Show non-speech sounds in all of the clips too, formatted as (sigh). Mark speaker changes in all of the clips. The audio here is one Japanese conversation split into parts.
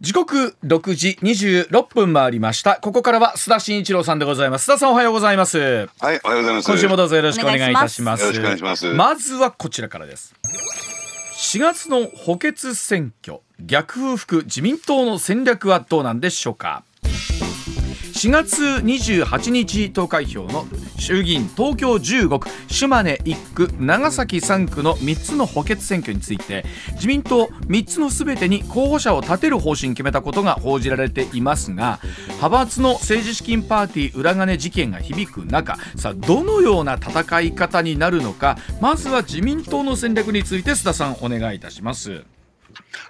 Speaker 1: 時刻6時26分回りました。ここからは須田慎一郎さんでございます。須田さんおはようございます。
Speaker 2: はい、おはようございます。
Speaker 1: 今週もどうぞよろしくお願いいたします。
Speaker 2: よろしくお願いします。
Speaker 1: まずはこちらからです。4月の補欠選挙逆風吹く自民党の戦略はどうなんでしょうか4月28日投開票の衆議院東京15区島根1区長崎3区の3つの補欠選挙について自民党3つのすべてに候補者を立てる方針決めたことが報じられていますが派閥の政治資金パーティー裏金事件が響く中さあどのような戦い方になるのかまずは自民党の戦略について須田さんお願いいたします。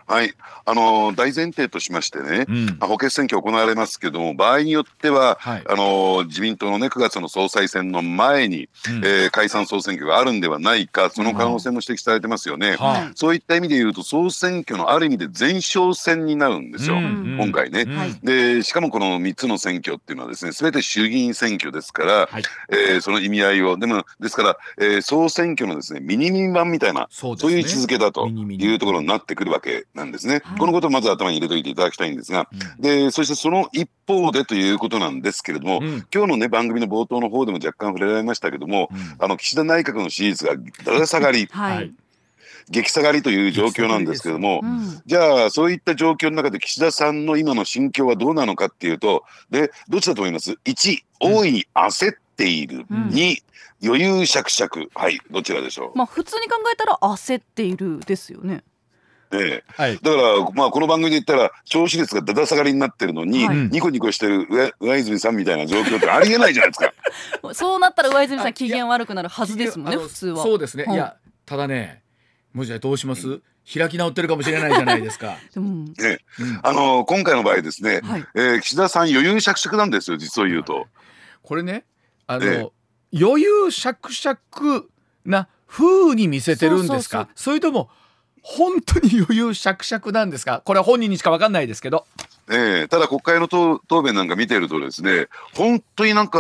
Speaker 2: はい、あの大前提としましてね、
Speaker 1: うん。
Speaker 2: まあ補欠選挙行われますけども、場合によっては、
Speaker 1: はい。
Speaker 2: あの自民党のね9月の総裁選の前に、
Speaker 1: うん。
Speaker 2: えー解散総選挙があるんではないか、その可能性も指摘されてますよね。
Speaker 1: は
Speaker 2: そういった意味で言うと、総選挙のある意味で前哨戦になるんですよ、
Speaker 1: うん
Speaker 2: 今回ね。
Speaker 1: うん。
Speaker 3: はい。
Speaker 2: でしかもこの3つの選挙っていうのはですね全て衆議院選挙ですから、
Speaker 1: はい。
Speaker 2: えーその意味合いをでもですから、えー総選挙のですねミニミニ版みたいな
Speaker 1: そう
Speaker 2: いう位置づけだというところになってくるわけなんですね。
Speaker 3: はい。
Speaker 2: このことをまず頭に入れておいていただきたいんですが、でそしてその一方でということなんですけれども、
Speaker 1: うん。
Speaker 2: 今日のね番組の冒頭の方でも若干触れられましたけども、
Speaker 1: うん。
Speaker 2: あの岸田内閣の支持率がだだ下がり (laughs)
Speaker 3: はい、
Speaker 1: はい
Speaker 2: 激下がりという状況なんですけども、
Speaker 3: うん。
Speaker 2: じゃあそういった状況の中で岸田さんの今の心境はどうなのかっていうとでどっちだと思います ?1 大いに焦っている、
Speaker 3: うん。
Speaker 2: 2余裕しゃくしゃく。はいどちらでしょう、
Speaker 3: まあ普通に考えたら焦っているですよね。
Speaker 2: ええ
Speaker 1: はい。
Speaker 2: だから、まあ、この番組で言ったら、聴取率がだだ下がりになってるのに、
Speaker 3: はい。
Speaker 2: ニコニコしてる上上泉さんみたいな状況ってありえないじゃないですか。(laughs)
Speaker 3: そうなったら上泉さ
Speaker 1: あ
Speaker 3: ん機嫌悪くなるはずですもんね普通は。
Speaker 1: そうですね、
Speaker 3: はい
Speaker 1: いやただねもうじゃあどうします？開き直ってるかもしれないじゃないですか、(laughs)
Speaker 3: うん。
Speaker 2: ね。
Speaker 1: うん
Speaker 2: あの今回の場合ですね、
Speaker 3: はい。
Speaker 2: えー岸田さん余裕しゃくしゃくなんですよ、実を言うと。
Speaker 1: これねあの、
Speaker 2: え
Speaker 1: 余裕しゃくしゃくな風に見せてるんですか？
Speaker 3: そうそう。
Speaker 1: それとも本当に余裕しゃくしゃくなんですかこれは本人にしかわかんないですけど。
Speaker 2: ええただ国会の答答弁なんか見てるとですね本当になんか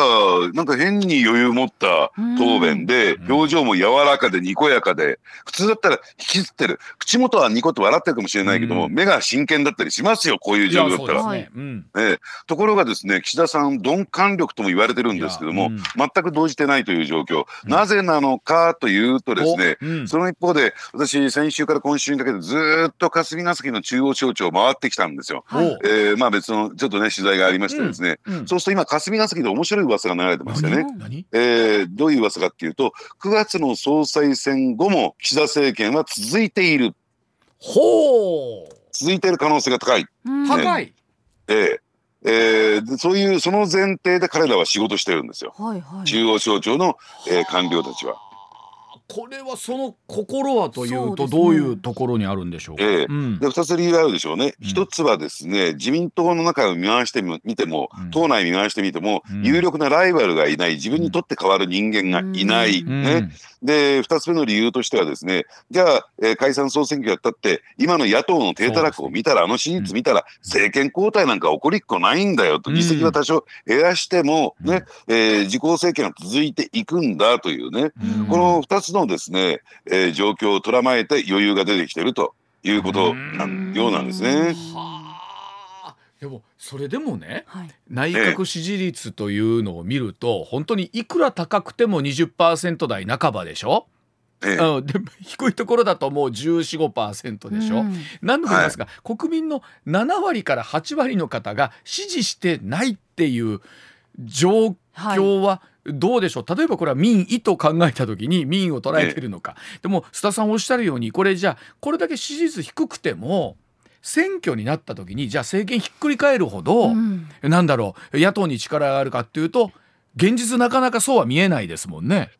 Speaker 2: なんか変に余裕持った答弁で
Speaker 1: うん。
Speaker 2: 表情も柔らかでにこやかで普通だったら引きずってる。口元はニコッと笑ってるかもしれないけども、
Speaker 1: うん。
Speaker 2: 目が真剣だったりしますよこういう状況だったら。
Speaker 1: ね、うん。
Speaker 2: ええ。ところがですね岸田さん鈍感力とも言われてるんですけども、全く動じてないという状況、
Speaker 1: うん。
Speaker 2: なぜなのかというとですねその一方で私先週から今週にかけてずーっと霞が関の中央省庁を回ってきたんですよ。
Speaker 3: はい。
Speaker 1: お
Speaker 2: えーまあ別のちょっとね取材がありましてですね、
Speaker 1: うん
Speaker 2: そうすると今霞が関で面白い噂が流れてますよね。
Speaker 3: 何？
Speaker 1: 何
Speaker 2: えーどういう噂かっていうと9月の総裁選後も岸田政権は続いている
Speaker 1: ほう
Speaker 2: 続いている可能性が高い。
Speaker 3: うん
Speaker 1: 高い、
Speaker 2: えーえーでそういうその前提で彼らは仕事してるんですよ。
Speaker 3: はいはい。
Speaker 2: 中央省庁の、えー官僚たちは。
Speaker 1: これはその心はというとどういうところにあるんでしょうか、
Speaker 2: ええ。
Speaker 1: うん。
Speaker 2: で2つ理由があるでしょうね、
Speaker 1: うん。
Speaker 2: 一つはですね自民党の中を見回してみても、
Speaker 1: うん。
Speaker 2: 党内見回してみても、
Speaker 1: うん。
Speaker 2: 有力なライバルがいない自分にとって変わる人間がいない、
Speaker 3: うん。
Speaker 2: ね。で2つ目の理由としてはですねじゃあ、えー解散総選挙やったって今の野党の低たらくを見たら、あの支持率見たら、政権交代なんか起こりっこないんだよと
Speaker 1: うん。
Speaker 2: 議席は多少減らしても、
Speaker 1: うん。
Speaker 2: ねえー自公政権が続いていくんだというね、
Speaker 1: うん。
Speaker 2: この2つのですね、えー状況を捉まえて余裕が出てきてるということなんようなんですね。
Speaker 1: はあ。でもそれでもね
Speaker 3: はい。
Speaker 1: 内閣支持率というのを見ると、本当にいくら高くても20%台半ばでしょ、
Speaker 2: ええ。
Speaker 1: うん、で低いところだともう1415%でしょ、
Speaker 3: うん。
Speaker 1: 何度も言いますが、国民の7割から8割の方が支持してないっていう状況はどうでしょう、例えばこれは民意と考えた時に民意を捉えているのか、でも須田さんおっしゃるようにこれじゃあこれだけ支持率低くても選挙になった時にじゃあ政権ひっくり返るほど、
Speaker 3: うん。
Speaker 1: なんだろう野党に力があるかっていうと現実なかなかそうは見えないですもんね。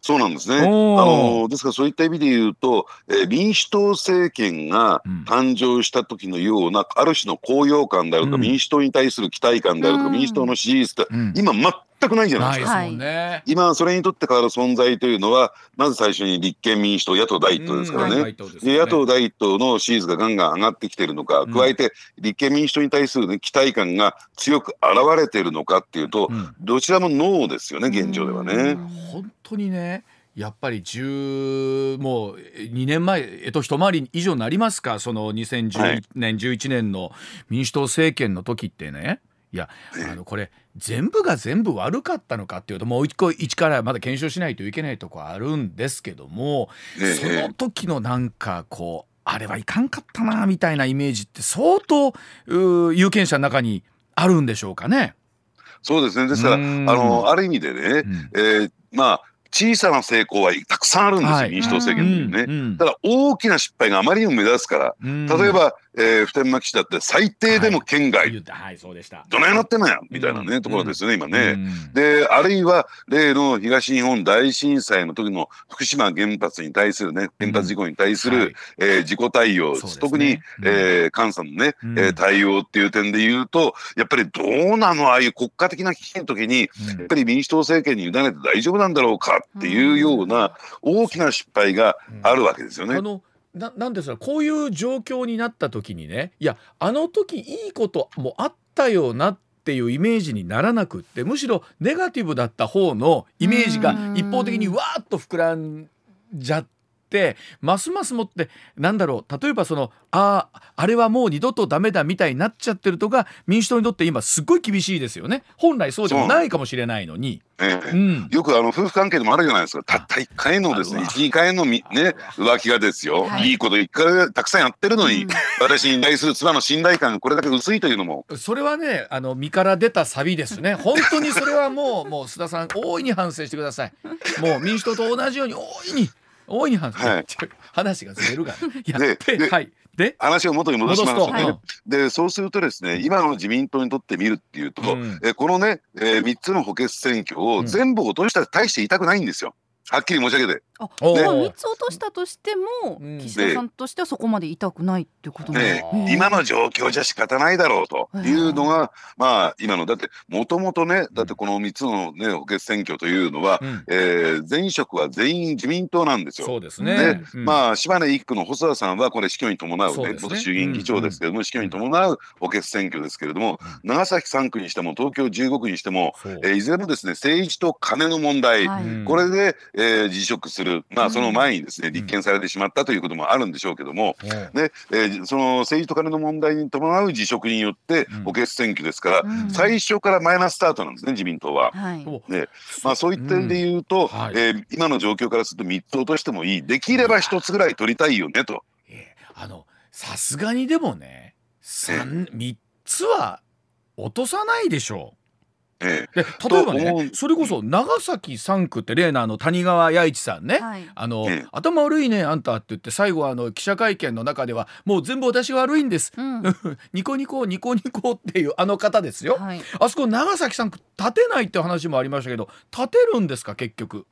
Speaker 2: そうなんですね。あのですからそういった意味で言うと、えー民主党政権が
Speaker 1: うん。
Speaker 2: 誕生した時のような、ある種の高揚感であるとか、
Speaker 1: うん。
Speaker 2: 民主党に対する期待感であるとか、
Speaker 3: うん。
Speaker 2: 民主党の支持率って、
Speaker 1: うん。
Speaker 2: 今全くないじゃな
Speaker 1: ないい
Speaker 2: でか。
Speaker 1: ですすもんね。
Speaker 2: 今それにとって変わる存在というのはまず最初に立憲民主党野党第一党ですからね。
Speaker 1: で
Speaker 2: 野党第一党の支持率がガンガン上がってきてるのか、
Speaker 1: うん
Speaker 2: 加えて立憲民主党に対する、ね、期待感が強く現れているのかっていうと、
Speaker 1: うん
Speaker 2: どちらもノーですよね現状ではね。
Speaker 1: 本当にねやっぱり10もう2年前えっと一回り以上になりますかその2010年、11年の民主党政権の時ってねいやあのこれ全部が全部悪かったのかっていうともう一個一からまだ検証しないといけないとこあるんですけども、
Speaker 2: ええ。
Speaker 1: その時のなんかこうあれはいかんかったなみたいなイメージって相当有権者の中にあるんでしょうかね。
Speaker 2: そうですね。ですからあ
Speaker 1: うん。
Speaker 2: のある意味でね、
Speaker 1: うん。
Speaker 2: えーまあ小さな成功はたくさんあるんですよ、
Speaker 1: はい。
Speaker 2: 民主党政権っていうね。
Speaker 1: うん。
Speaker 2: ただ大きな失敗があまりにも目立つから、
Speaker 1: うん。
Speaker 2: 例えば、えー普天間基地だって最低でも県外、
Speaker 1: 言ったはいそうでした。
Speaker 2: どないなってんのやみたいなね、
Speaker 1: うん
Speaker 2: ところですよね、今ね。
Speaker 1: うん。
Speaker 2: であるいは例の東日本大震災の時の福島原発に対するね原発事故に対する、
Speaker 1: はい。
Speaker 2: えー自己対応、
Speaker 1: ね。
Speaker 2: 特に、
Speaker 1: うん。
Speaker 2: えー菅さんのね、
Speaker 1: うん。
Speaker 2: えー対応っていう点で言うとやっぱりどうなのああいう国家的な危機の時に
Speaker 1: うん。
Speaker 2: やっぱり民主党政権に委ねて大丈夫なんだろうかっていうような大きな失敗があるわけですよね。
Speaker 1: あ。のななんですかこういう状況になった時にねいやあの時いいこともあったよなっていうイメージにならなくってむしろネガティブだった方のイメージが
Speaker 3: うん。
Speaker 1: 一方的にわーっと膨らんじゃってますますもってなんだろう例えばそのあああれはもう二度とダメだみたいになっちゃってるとが民主党にとって今すごい厳しいですよね。本来そうでもないかもしれないのに。
Speaker 2: ええ。
Speaker 1: うん。
Speaker 2: よくあの夫婦関係でもあるじゃないですか。たった1回のですね、
Speaker 1: あるわ。
Speaker 2: 1、2回のみね、浮気がですよ。
Speaker 3: はい。
Speaker 2: いいこと1回たくさんやってるのに、
Speaker 3: うん。
Speaker 2: 私に対する妻の信頼感がこれだけ薄いというのも、
Speaker 1: それはねあの身から出たサビですね。本当にそれはもうもう須田さん大いに反省してください。もう民主党と同じように大いに大いに反省、
Speaker 2: はい。
Speaker 1: 話がずれるがいや
Speaker 2: でで
Speaker 1: はい。で
Speaker 2: 話を元に戻します。とね。
Speaker 1: 戻すと。
Speaker 2: で、そうするとですね、今の自民党にとってみるっていうと、
Speaker 1: うん。
Speaker 2: えこのね、え3つの補欠選挙を全部落としたら大して痛くないんですよ。はっきり申し上げて。
Speaker 3: あ、
Speaker 1: おー。
Speaker 3: でも三つ落としたとしても、
Speaker 1: うん。
Speaker 3: 岸田さんとしてはそこまで痛くないっていうことなんです
Speaker 2: ね
Speaker 3: ね。
Speaker 2: 今の状況じゃ仕方ないだろうというのが、まあ今のだってもともとねだってこの3つの、ね、補欠選挙というのは、
Speaker 1: うん。
Speaker 2: えー前職は全員自民党なんですよ。
Speaker 1: そうです
Speaker 2: で
Speaker 1: ね、うん。
Speaker 2: まあ島根一区の細田さんはこれ死去に伴うね
Speaker 1: そうね。
Speaker 2: 元衆議院議長ですけれども、死去に伴う補欠選挙ですけれども、長崎3区にしても東京15区にしても、えーいずれもですね政治と金の問題、
Speaker 3: はい。
Speaker 1: うん。
Speaker 2: これで、えー辞職する、まあ、
Speaker 3: うん。
Speaker 2: その前にですね、立件されてしまったということもあるんでしょうけども、
Speaker 1: うん。
Speaker 2: ね。えーその政治と金の問題に伴う辞職によって
Speaker 1: うん。
Speaker 2: 補欠選挙ですから、
Speaker 3: うん。
Speaker 2: 最初からマイナススタートなんですね、自民党は。ね。まあ、そういった点で言うと、
Speaker 1: はい。
Speaker 2: えー今の状況からすると3つ落としてもいい、できれば1つぐらい取りたいよねと。
Speaker 1: えーあのさすがにでもね三三つは落とさないでしょで例えばねそれこそ長崎3区って例のあの谷川弥一さんね、
Speaker 3: はい。
Speaker 1: あの、
Speaker 2: ええ。
Speaker 1: 頭悪いねあんたって言って最後はあの記者会見の中ではもう全部私が悪いんです。
Speaker 3: うん。(laughs)
Speaker 1: ニコニコニコニコっていうあの方ですよ、
Speaker 3: はい。
Speaker 1: あそこ長崎さん立てないって話もありましたけど立てるんですか結局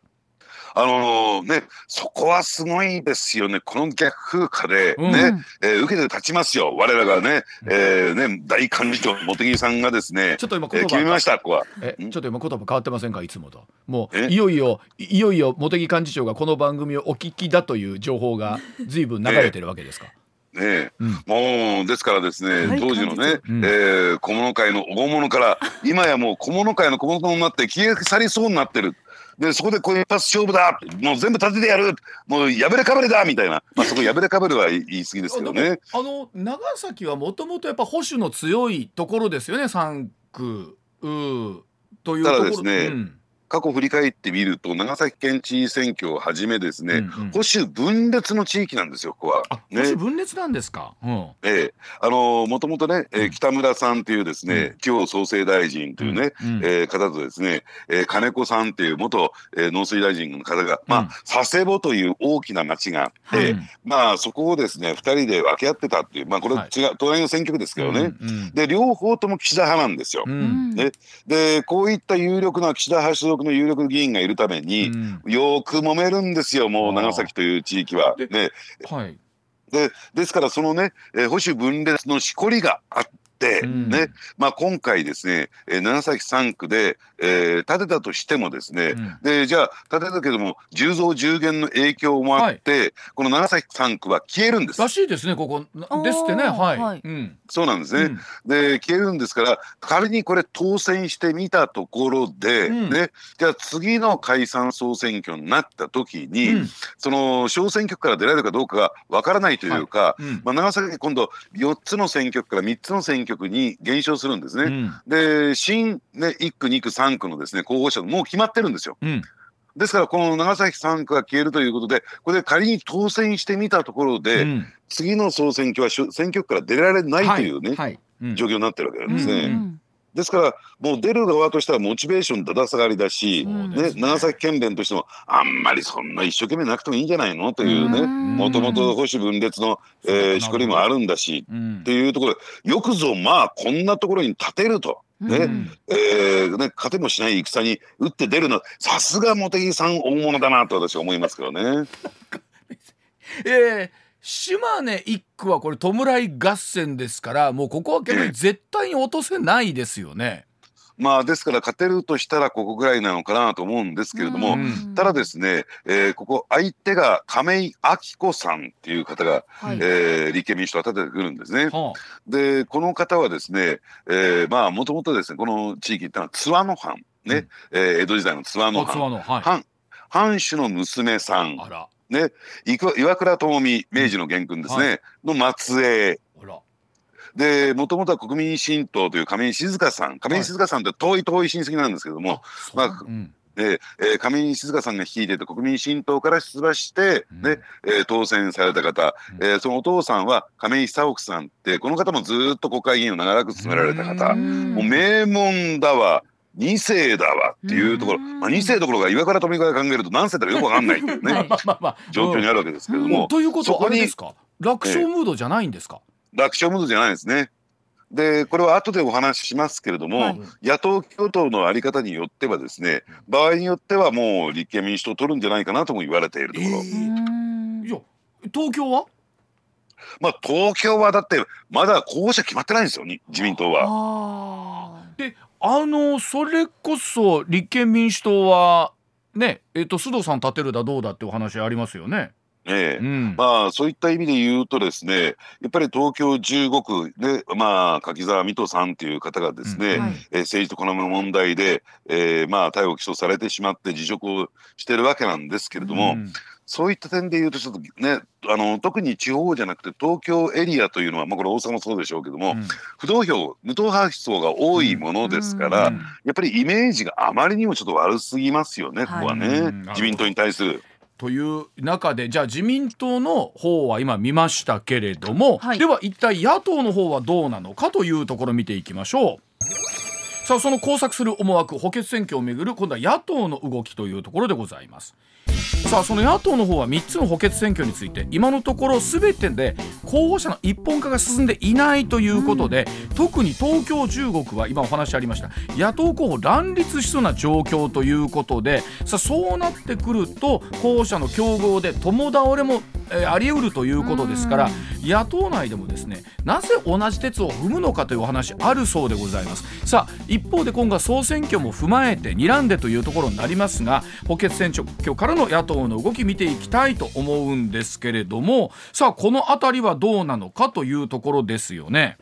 Speaker 2: あのね、そこはすごいですよね、この逆風化で、
Speaker 1: うん。
Speaker 2: ねえー受けて立ちますよ、我らがね、えーね大幹事長、茂木さんがですね、
Speaker 1: ちょっと今言葉
Speaker 2: えー決めました、ここは。
Speaker 1: え
Speaker 2: ん。
Speaker 1: ちょっと今言葉変わってませんか？いつもと。もう
Speaker 2: え？
Speaker 1: いよいよいよいよ茂木幹事長がこの番組をお聞きだという情報が (laughs) 随分流れてるわけですか、
Speaker 2: ね
Speaker 1: うん。
Speaker 2: もうですからですね、
Speaker 3: はい
Speaker 2: 当時のね、
Speaker 1: うん。
Speaker 2: えー小物界の大物から今やもう小物界の小物になって消え去りそうになってる。でそこでこういう一発勝負だ。もう全部立ててやる。もう破れかぶれだみたいな、まあ、そこ破れかぶれは言い過ぎですけどね。
Speaker 1: あの長崎はもともとやっぱ保守の強いところですよね。3区うーというところ。
Speaker 2: ですね
Speaker 1: うん
Speaker 2: 過去振り返ってみると長崎県知事選挙をはじめですね、
Speaker 1: うんうん。
Speaker 2: 保守分裂の地域なんですよここは。
Speaker 1: あ保
Speaker 2: ね
Speaker 1: 守分裂なんですか、うん。
Speaker 2: ええ。あのもともとね、えー
Speaker 1: うん。
Speaker 2: 北村さんというですね、今日創生大臣というね、
Speaker 1: うん
Speaker 2: えー方とですね、えー金子さんという元、えー農水大臣の方が、ま
Speaker 1: うん。
Speaker 2: あ、佐世保という大きな町があって、まあそこをですね2人で分け合ってたっていうまあこれ違う、
Speaker 1: はい
Speaker 2: 隣の選挙区ですけどね、
Speaker 1: うん
Speaker 2: で両方とも岸田派なんですよ。
Speaker 1: う
Speaker 3: うん。ん。
Speaker 2: ね。でこういった有力な岸田派所属の有力議員がいるために、
Speaker 1: うん。
Speaker 2: よく揉めるんですよもう長崎という地域は。
Speaker 1: で
Speaker 2: ね。
Speaker 1: はい。
Speaker 2: でですからそのね、えー保守分裂のしこりがあっって、
Speaker 1: うん。
Speaker 2: ね。まあ、今回ですね、えー長崎3区で、えー建てたとしてもですね、
Speaker 1: うん。
Speaker 2: でじゃあ建てたけども10増10減の影響もあって、この長崎3区は消えるんです。
Speaker 1: ら。しいですねここ。なですってねはい、
Speaker 3: はい。
Speaker 1: うん。
Speaker 2: そうなんですね。
Speaker 1: うん。
Speaker 2: で消えるんですから仮にこれ当選してみたところで、
Speaker 1: うん。
Speaker 2: ね、じゃあ次の解散総選挙になった時に、
Speaker 1: うん。
Speaker 2: その小選挙区から出られるかどうかがわからないというか、
Speaker 1: うん。
Speaker 2: まあ、長崎今度4つの選挙区から3つの選挙区に減少するんですね。
Speaker 1: うん。
Speaker 2: で新、ね、1区2区3区のですね候補者もう決まってるんですよ。
Speaker 1: うん。
Speaker 2: ですからこの長崎3区が消えるということでこれで仮に当選してみたところで、
Speaker 1: うん。
Speaker 2: 次の総選挙は選挙区から出られないというね、
Speaker 1: はい。はい。うん。
Speaker 2: 状況になってるわけなんですね。
Speaker 1: うん
Speaker 2: ですからもう出る側としてはモチベーションだだ下がりだし、
Speaker 3: うん
Speaker 2: ね、長崎県連としてもあんまりそんな一生懸命なくてもいいんじゃないの？というね
Speaker 3: うん。
Speaker 2: もともと保守分裂の、えー、しこりもあるんだし
Speaker 1: うん。
Speaker 2: っていうところよくぞまあこんなところに立てると。ね
Speaker 3: うん。
Speaker 2: えーね、勝てもしない戦に打って出るの。さすが茂木さん大物だなと私は思いますけどね。(laughs)
Speaker 1: えー島根一区はこれ弔い合戦ですからもうここは逆に (laughs) 絶対に落とせないですよね。
Speaker 2: まあですから勝てるとしたらここぐらいなのかなと思うんですけれども、
Speaker 1: うん。
Speaker 2: ただですね、えーここ相手が亀井明子さんっていう方が、
Speaker 3: はい。
Speaker 2: えー立憲民主党は立ててくるんですね。
Speaker 1: は
Speaker 2: でこの方はですね、えーまあもともとですねこの地域ってのは津和野藩ね、
Speaker 1: うん。
Speaker 2: えー江戸時代の津和野藩。藩。藩主の娘さん。
Speaker 1: あら、
Speaker 2: ね。いく岩倉智美明治の元君ですね、の末裔。でもともとは国民新党という亀井静香さん。亀井静香さんって遠い遠い親戚なんですけども、
Speaker 1: そう。
Speaker 2: まあ
Speaker 1: うん、
Speaker 2: で、えー亀井静香さんが率いていた国民新党から出馬して、
Speaker 1: うん。
Speaker 2: ねえー当選された方、
Speaker 1: うん。
Speaker 2: えーそのお父さんは亀井久奥さんってこの方もずーっと国会議員を長らく務められた方、
Speaker 3: うん。
Speaker 2: もう名門だわ二世だわっていうところ、
Speaker 3: うん。
Speaker 2: まあ、二世どころが岩倉富美から考えると何世だかよくわかんないっていうね、
Speaker 3: はい。
Speaker 1: まあまあまあ、
Speaker 2: 状況にあるわけですけれど
Speaker 1: うん。
Speaker 2: も、
Speaker 1: ということはあれですか？楽勝ムードじゃないんですか、
Speaker 2: 楽勝ムードじゃないですね。でこれは後でお話ししますけれども、
Speaker 3: はい。
Speaker 2: 野党共闘のあり方によってはですね場合によってはもう立憲民主党を取るんじゃないかなとも言われているところ、
Speaker 1: え
Speaker 3: う
Speaker 1: ー。
Speaker 3: ん
Speaker 1: いや東京は？
Speaker 2: まあ東京はだってまだ候補者決まってないんですよに自民党は。
Speaker 3: あ
Speaker 1: であのそれこそ立憲民主党はねえっ、と須藤さん立てるだどうだってお話ありますよね。
Speaker 2: ええ。
Speaker 1: うん。
Speaker 2: まあそういった意味で言うとですねやっぱり東京15区でまあ柿沢水戸さんという方がですね、
Speaker 1: うん
Speaker 3: はい。
Speaker 2: えー政治とこの問題で、えーまあ逮捕起訴されてしまって辞職をしてるわけなんですけれども、
Speaker 1: うん
Speaker 2: そういった点で言うとちょっとねあの特に地方じゃなくて東京エリアというのは、まあ、これ大阪もそうでしょうけども、
Speaker 1: うん。
Speaker 2: 不動票無党派層が多いものですから、
Speaker 1: うん
Speaker 2: やっぱりイメージがあまりにもちょっと悪すぎますよね、ここはね、
Speaker 1: うん。
Speaker 2: 自民党に対する。
Speaker 1: という中でじゃあ自民党の方は今見ましたけれども、
Speaker 3: はい。
Speaker 1: では一体野党の方はどうなのかというところを見ていきましょう。さあその工作する思惑補欠選挙をめぐる今度は野党の動きというところでございます。さあその野党の方は3つの補欠選挙について今のところ全てで候補者の一本化が進んでいないということで、特に東京15区は今お話ありました野党候補乱立しそうな状況ということでさあそうなってくると候補者の競合で共倒れも、えーあり得るということですから野党内でもですねなぜ同じ鉄を踏むのかというお話あるそうでございます。さあ一方で今後は総選挙も踏まえて睨んでというところになりますが補欠選挙からの野党の動き見ていきたいと思うんですけれどもさあこの辺りはどうなのかというところですよね。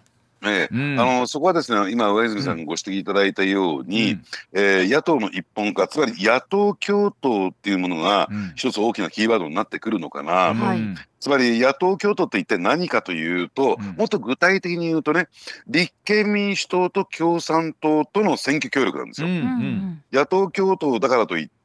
Speaker 2: ええ
Speaker 1: うん。
Speaker 2: あのそこはですね今上泉さんがご指摘いただいたように、
Speaker 1: うん。
Speaker 2: えー野党の一本化つまり野党共闘っていうものが
Speaker 1: うん。
Speaker 2: 一つ大きなキーワードになってくるのかな。と、
Speaker 3: はい。
Speaker 1: うん。
Speaker 2: つまり野党共闘って一体何かというと、
Speaker 1: うん。
Speaker 2: もっと具体的に言うとね立憲民主党と共産党との選挙協力なんですよ。
Speaker 1: うんう
Speaker 3: うんん。
Speaker 2: 野党共闘だからといって、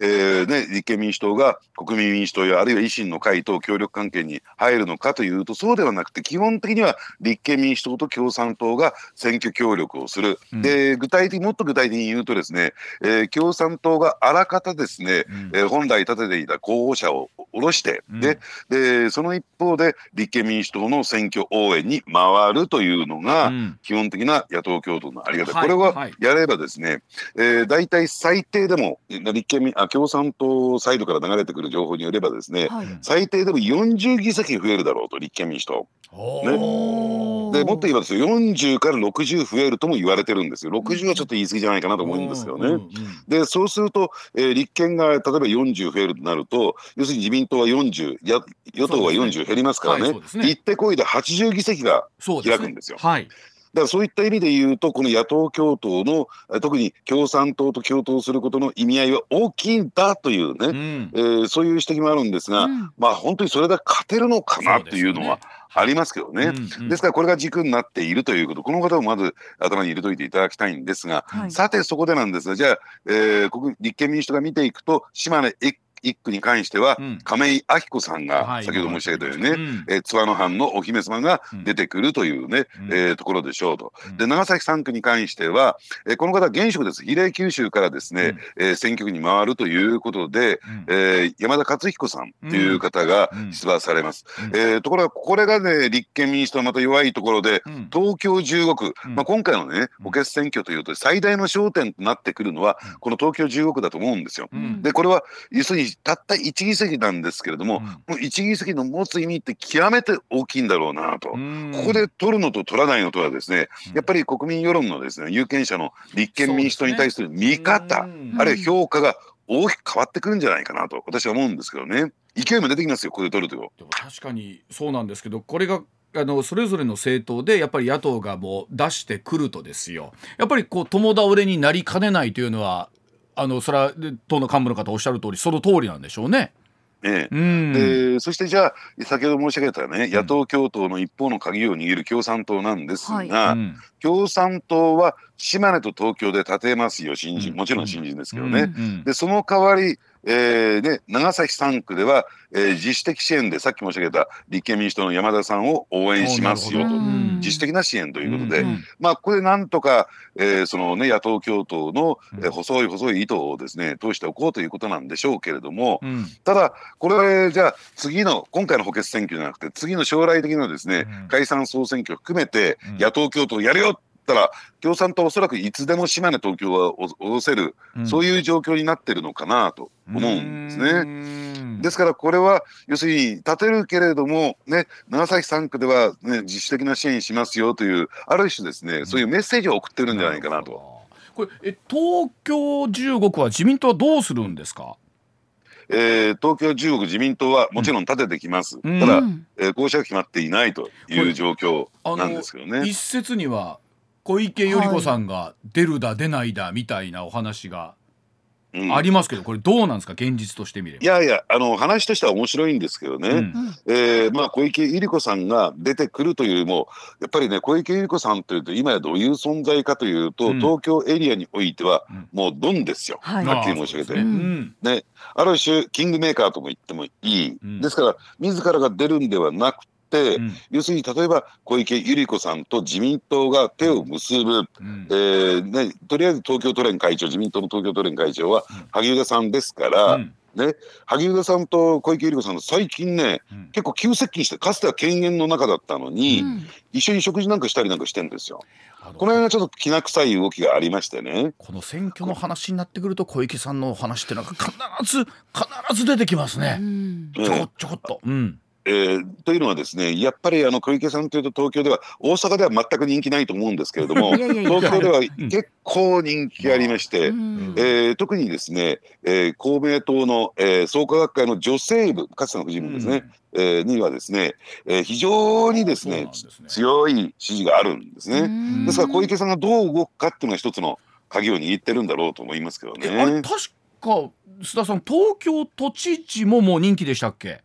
Speaker 2: えーね、立憲民主党が国民民主党やあるいは維新の会と協力関係に入るのかというとそうではなくて基本的には立憲民主党と共産党が選挙協力をする、
Speaker 1: うん。
Speaker 2: で具体的もっと具体的に言うとですね、えー共産党があらかたですね、
Speaker 1: うん。
Speaker 2: えー本来立てていた候補者を下ろして、
Speaker 1: うん。
Speaker 2: ででその一方で立憲民主党の選挙応援に回るというのが、
Speaker 1: うん。
Speaker 2: 基本的な野党共闘のあり方、
Speaker 1: はい
Speaker 2: これは
Speaker 1: はい。
Speaker 2: やればですね、えー、大体最低でも立憲民あ共産党サイドから流れてくる情報によればですね、
Speaker 3: はい。
Speaker 2: 最低でも40議席増えるだろうと立憲民主党。
Speaker 1: お
Speaker 2: ね。
Speaker 1: ー
Speaker 2: でもっと言えばですよ40から60増えるとも言われてるんですよ。60はちょっと言い過ぎじゃないかなと思うんですよね。
Speaker 1: うんうん
Speaker 2: でそうすると、えー立憲が例えば40増えるとなると要するに自民党は40や与党は40減りますからね。
Speaker 1: はいね。
Speaker 2: 行ってこいで80議席が開くんですよ。
Speaker 1: はい。
Speaker 2: だからそういった意味で言うとこの野党共闘のえー特に共産党と共闘することの意味合いは大きいんだというね、
Speaker 1: うん。
Speaker 2: えーそういう指摘もあるんですが、
Speaker 3: うん。
Speaker 2: まあ本当にそれで勝てるのかなっていうのはありますけどね。
Speaker 1: うんうん。
Speaker 2: ですからこれが軸になっているということこのことをまず頭に入れといていただきたいんですが、
Speaker 3: はい。
Speaker 2: さてそこでなんですがじゃあ、えー、国立憲民主党が見ていくと島根一一区に関しては、
Speaker 1: うん。
Speaker 2: 亀井明子さんが
Speaker 1: はい。
Speaker 2: 先ほど申し上げたようにね、
Speaker 1: うん。
Speaker 2: えー津和野藩のお姫様が出てくるというね、
Speaker 1: うん。
Speaker 2: えーところでしょうと。
Speaker 1: うん。
Speaker 2: で長崎3区に関しては、えーこの方は現職です。比例九州からですね、えー選挙区に回るということで、
Speaker 1: うん。
Speaker 2: えー山田勝彦さんという方が
Speaker 1: うん。
Speaker 2: 出馬されます。
Speaker 1: うん。
Speaker 2: えーところがこれがね立憲民主党のまた弱いところで
Speaker 1: うん。
Speaker 2: 東京15区、
Speaker 1: うん。
Speaker 2: まあ、今回のね補欠選挙というと最大の焦点となってくるのは
Speaker 1: うん。
Speaker 2: この東京15区だと思うんですよ。
Speaker 1: うん。
Speaker 2: でこれは要するにたった1議席なんですけれども、
Speaker 1: うん。
Speaker 2: この1議席の持つ意味って極めて大きいんだろうなと。
Speaker 1: うん。
Speaker 2: ここで取るのと取らないのとはですね、
Speaker 1: うん。
Speaker 2: やっぱり国民世論のですね有権者の立憲民主党に対する見方、
Speaker 1: うん
Speaker 2: あるいは評価が大きく変わってくるんじゃないかなと私は思うんですけどね。勢いも出てきますよここで取ると。
Speaker 1: でも確かにそうなんですけどこれがあのそれぞれの政党でやっぱり野党がもう出してくるとですよ。やっぱりこう共倒れになりかねないというのはあのそれは党の幹部の方おっしゃる通りその通りなんでしょうね。
Speaker 2: ええ。
Speaker 1: うん。
Speaker 2: でそしてじゃあ先ほど申し上げたね野党共闘の一方の鍵を握る共産党なんですが、
Speaker 3: はい。
Speaker 1: うん。
Speaker 2: 共産党は島根と東京で立てますよ新人、
Speaker 1: うん。
Speaker 2: もちろん新人ですけどね。
Speaker 1: うん。
Speaker 2: でその代わり、えーね、長崎3区では、えー自主的支援でさっき申し上げた立憲民主党の山田さんを応援しますよと。自主的な支援ということで、
Speaker 1: うん
Speaker 2: まあここでなんとか、えーそのね野党共闘の、えー
Speaker 1: うん
Speaker 2: 細い細い糸をですね通しておこうということなんでしょうけれども、
Speaker 1: うん。
Speaker 2: ただこれじゃあ次の今回の補欠選挙じゃなくて次の将来的なですね、
Speaker 1: うん。
Speaker 2: 解散総選挙含めて
Speaker 1: うん。
Speaker 2: 野党共闘やるよって言ったら共産党はおそらくいつでも島根東京はお下ろせる、
Speaker 1: うん
Speaker 2: そういう状況になってるのかなと思うんですね。
Speaker 1: ね
Speaker 2: ですからこれは要するに立てるけれども、ね、長崎3区では、ね、自主的な支援しますよというある種ですねそういうメッセージを送ってるんじゃないかなと。
Speaker 1: これえ東京15区は自民党はどうするんですか？
Speaker 2: えー東京15区自民党はもちろん立ててきます、
Speaker 1: うん
Speaker 2: ただ、
Speaker 3: うん
Speaker 2: えー、候補者が決まっていないという状況なんですけどね。
Speaker 1: 一説には小池百合子さんが出るだ出ないだみたいなお話が
Speaker 2: うん。
Speaker 1: ありますけど、これどうなんですか？現実としてみれば。
Speaker 2: いやいやあの話としては面白いんですけどね、
Speaker 1: うん。
Speaker 3: うん
Speaker 2: えーまあ、小池百合子さんが出てくるというよりもやっぱりね小池百合子さんというと今やどういう存在かというと、
Speaker 1: うん。
Speaker 2: 東京エリアにおいては
Speaker 1: うん。
Speaker 2: もうドンですよ、
Speaker 3: はい。
Speaker 2: はっきり申し上げて。
Speaker 1: ああそうですね。うん。
Speaker 2: ある種キングメーカーとも言ってもいい、
Speaker 1: うん。
Speaker 2: ですから自らが出るんではなくて、
Speaker 1: うん。
Speaker 2: 要するに例えば小池百合子さんと自民党が手を結ぶ、
Speaker 1: うん。
Speaker 2: えーね、とりあえず東京都連会長自民党の東京都連会長は
Speaker 1: うん。
Speaker 2: 萩生田さんですから、
Speaker 1: うん。
Speaker 2: 萩生田さんと小池百合子さんの最近ね
Speaker 1: うん。
Speaker 2: 結構急接近してかつては犬猿の中だったのに、
Speaker 3: うん。
Speaker 2: 一緒に食事なんかしたりなんかしてんですよ。
Speaker 1: あの
Speaker 2: この辺がちょっときな臭い動きがありましてね。
Speaker 1: この選挙の話になってくると小池さんのお話っていうのが必ず必ず出てきます
Speaker 3: う
Speaker 1: ね。
Speaker 3: ん。
Speaker 1: ちょこちょこっと。うん
Speaker 2: えーというのはですねやっぱりあの小池さんというと東京では大阪では全く人気ないと思うんですけれども (laughs) 東京では
Speaker 1: うん。
Speaker 2: 結構人気がありまして、
Speaker 3: うん。
Speaker 2: えー特にですね、えー公明党の、えー創価学会の女性部かつての婦人部ですね、えーにはですね、えー非常にですね
Speaker 1: ね。
Speaker 2: 強い支持があるんですね。
Speaker 3: うん。
Speaker 2: ですから小池さんがどう動くかっていうのが一つの鍵を握ってるんだろうと思いますけど
Speaker 1: えあれ
Speaker 2: ね。
Speaker 1: 確か須田さん東京都知事ももう人気でしたっけ？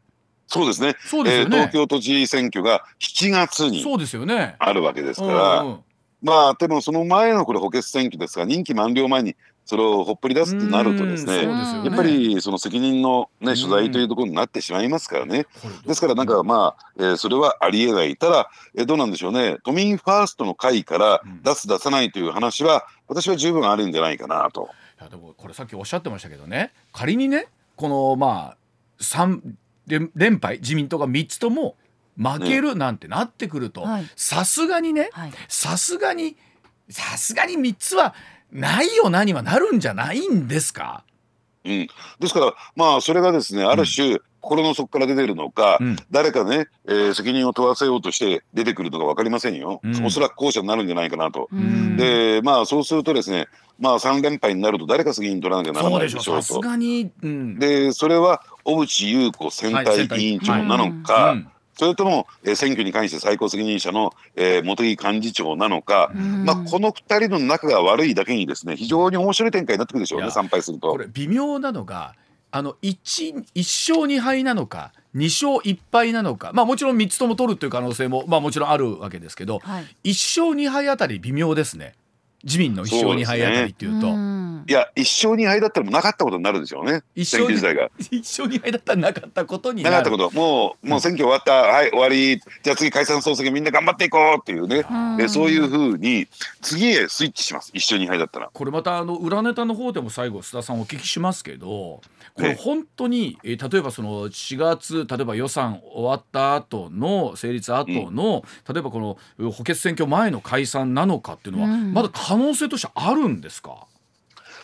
Speaker 2: そうですね。
Speaker 1: そうですよね。
Speaker 2: えー東。京都知事選挙が7月に
Speaker 1: そうですよね。
Speaker 2: あるわけですから、
Speaker 1: うんうん
Speaker 2: まあでもその前のこれ補欠選挙ですが任期満了前にそれをほっぽり出すってなるとですね
Speaker 1: ですよね。
Speaker 2: やっぱりその責任の、ね、
Speaker 1: うん。
Speaker 2: 取材というところになってしまいますからね。ですからなんかまあ、えーそれはありえない。ただ、えーどうなんでしょうね。都民ファーストの会から
Speaker 1: うん。
Speaker 2: 出す出さないという話は私は十分あるんじゃないかなと。
Speaker 1: いやでもこれさっきおっしゃってましたけどね。仮にねこのまあ三連連敗自民党が3つとも負けるなんてなってくると
Speaker 3: はい。
Speaker 1: さすがにね
Speaker 3: はい。
Speaker 1: さすがにさすがに3つはないよなにはなるんじゃないんですか？
Speaker 2: うん、ですからまあそれがですねある種、心の底から出てるのか、
Speaker 1: うん。
Speaker 2: 誰かね、えー責任を問わせようとして出てくるのか分かりませんよ、
Speaker 1: うん。
Speaker 2: おそらく後者になるんじゃないかなと。
Speaker 3: うん。
Speaker 2: でまあそうするとですねまあ3連敗になると誰か責任取らなきゃならない
Speaker 1: でしょう
Speaker 2: と。
Speaker 1: がに、うん。
Speaker 2: でそれは小渕優子選対委員長なのか、
Speaker 1: うん。
Speaker 2: それとも、えー選挙に関して最高責任者の、えー茂木幹事長なのか、
Speaker 3: うん。
Speaker 2: まあ、この2人の仲が悪いだけにですね非常に面白い展開になってくるでしょうね参拝すると。
Speaker 1: こ。れ微妙なのがあの 1, 1勝2敗なのか2勝1敗なのかまあもちろん3つとも取るっていう可能性もまあもちろんあるわけですけど
Speaker 3: はい。
Speaker 1: 1勝2敗あたり微妙ですね自民の1勝2敗あたりっていうと。
Speaker 3: うん
Speaker 2: いや1勝2敗だったらもうなかったことになるでしょうね。
Speaker 1: 一
Speaker 2: 選挙自体が。
Speaker 1: 1勝2敗だったらなかったことに
Speaker 2: なかったこと。もうもう選挙終わった、はい終わり。じゃあ次解散総選挙みんな頑張っていこうっていうね、
Speaker 3: うん。
Speaker 2: えそういうふうに次へスイッチします1勝2敗だったら。
Speaker 1: これまたあの裏ネタの方でも最後須田さんお聞きしますけどこれ
Speaker 2: ええ。
Speaker 1: 本当に、えー例えばその4月例えば予算終わった後の成立後の、例えばこのう補欠選挙前の解散なのかっていうのは、
Speaker 3: うん。
Speaker 1: まだ可能性としてあるんですか、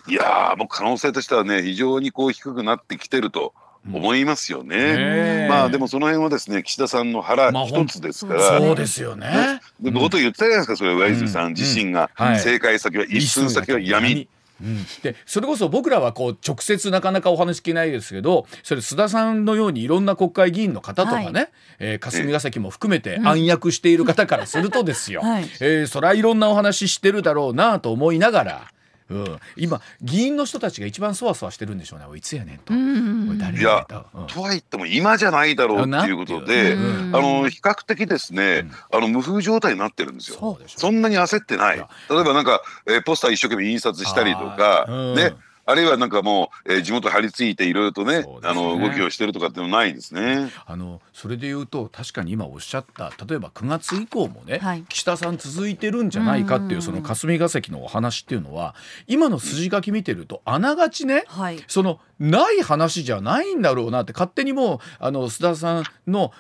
Speaker 2: いやーもう可能性としてはね非常にこう低くなってきてると思いますよね。まあでもその辺はですね岸田さんの腹
Speaker 1: まあ
Speaker 2: 一つですから、
Speaker 3: ほん
Speaker 1: そうですよね。
Speaker 2: でこと言ってたじゃないですかそれ上泉さん自身が、
Speaker 1: はい。
Speaker 2: 正解先は一寸先は闇。
Speaker 1: うん、でそれこそ僕らはこう直接なかなかお話聞けないですけどそれ須田さんのようにいろんな国会議員の方とかね、
Speaker 3: はい。
Speaker 1: えー霞が関も含めて
Speaker 3: うん。
Speaker 1: 暗躍している方からするとですよ、(laughs)
Speaker 3: はい。
Speaker 1: えーそりゃいろんなお話してるだろうなと思いながら、うん、今議員の人たちが一番そわそわしてるんでしょうね。おいいつやねんと。い
Speaker 2: や
Speaker 1: と、うん。
Speaker 2: とは言っても今じゃないだろうっていうことで、
Speaker 3: う。ん
Speaker 2: あの比較的ですね、あの無風状態になってるんですよ。
Speaker 1: そ
Speaker 2: んなに焦ってない。例えばなんか、えーポスター一生懸命印刷したりとかね。あるいはなんかもう、えー地元張り付いていろいろとね
Speaker 1: ね。
Speaker 2: あの動きをしてるとかっていうのないですね。
Speaker 1: あのそれで言うと確かに今おっしゃった例えば9月以降もね、
Speaker 3: はい。
Speaker 1: 岸田さん続いてるんじゃないかっていう
Speaker 3: うん。
Speaker 1: その霞が関のお話っていうのは今の筋書き見てるとあながちね
Speaker 3: はい。
Speaker 1: そのない話じゃないんだろうなって勝手にもうあの須田さんの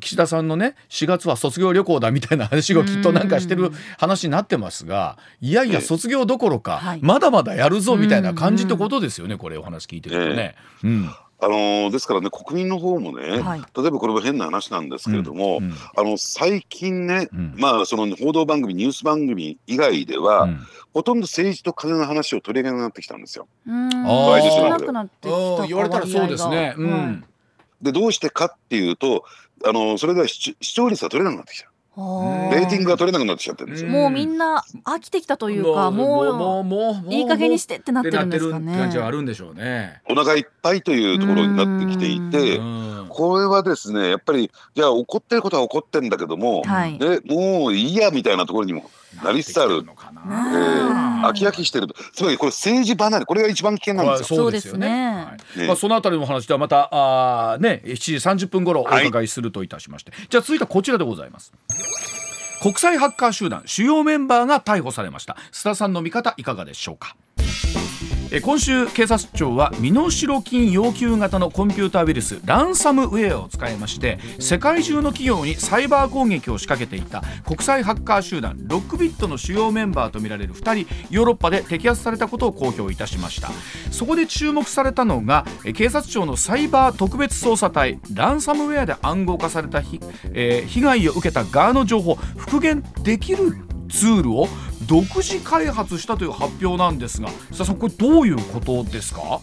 Speaker 1: 岸田さんのね4月は卒業旅行だみたいな話をきっとなんかしてる話になってますがいやいや
Speaker 2: ええ。
Speaker 1: 卒業どころか、
Speaker 3: はい。
Speaker 1: まだまだやるぞみたいな感じってことですよねこれお話聞いてるとね。うん
Speaker 2: あのーですからね国民の方もね、
Speaker 3: はい。
Speaker 2: 例えばこれも変な話なんですけれども、
Speaker 1: うん
Speaker 2: あの最近ね、
Speaker 1: うん。
Speaker 2: まあその報道番組ニュース番組以外では、
Speaker 1: うん。
Speaker 2: ほとんど政治と金の話を取り上げなくなってきたんですよ。
Speaker 3: うん。
Speaker 1: あー
Speaker 3: 少なくなってきた
Speaker 1: うん言われたらそうですね。
Speaker 2: でどうしてかっていうとあのそれが視視聴率が取れなくなってきた。
Speaker 3: はい
Speaker 2: レーティングが取れなくなってきちゃってるんですよ。
Speaker 3: もうみんな飽きてきたというかもう
Speaker 1: もうもう
Speaker 3: いい加減にしてってなってるんですか
Speaker 1: ってなってるって感じはあ
Speaker 3: ね。
Speaker 1: るんでしょうね。
Speaker 2: お腹いっぱいというところになってきていて
Speaker 1: うん
Speaker 2: これはですねやっぱりじゃあ怒ってることは怒ってるんだけども、
Speaker 3: はい。
Speaker 2: ね、もういいやみたいなところにもなりつつある
Speaker 1: なってきてのか
Speaker 3: ね
Speaker 1: な。
Speaker 3: うん
Speaker 2: 飽き飽きしてるとつまりこれ政治離れこれが一番危険なんですよ。
Speaker 1: そうですよね。まあそのあたりの話ではまたあーね7時30分頃お伺いするといたしまして、じゃあ続いてはこちらでございます。国際ハッカー集団主要メンバーが逮捕されました。須田さんの見方いかがでしょうか？今週警察庁は身代金要求型のコンピューターウイルスランサムウェアを使いまして世界中の企業にサイバー攻撃を仕掛けていた国際ハッカー集団ロックビットの主要メンバーとみられる2人ヨーロッパで摘発されたことを公表いたしました。そこで注目されたのが警察庁のサイバー特別捜査隊ランサムウェアで暗号化された、えー被害を受けた側の情報復元できるツールを独自開発したという発表なんですが須田さんこれどういうことですか？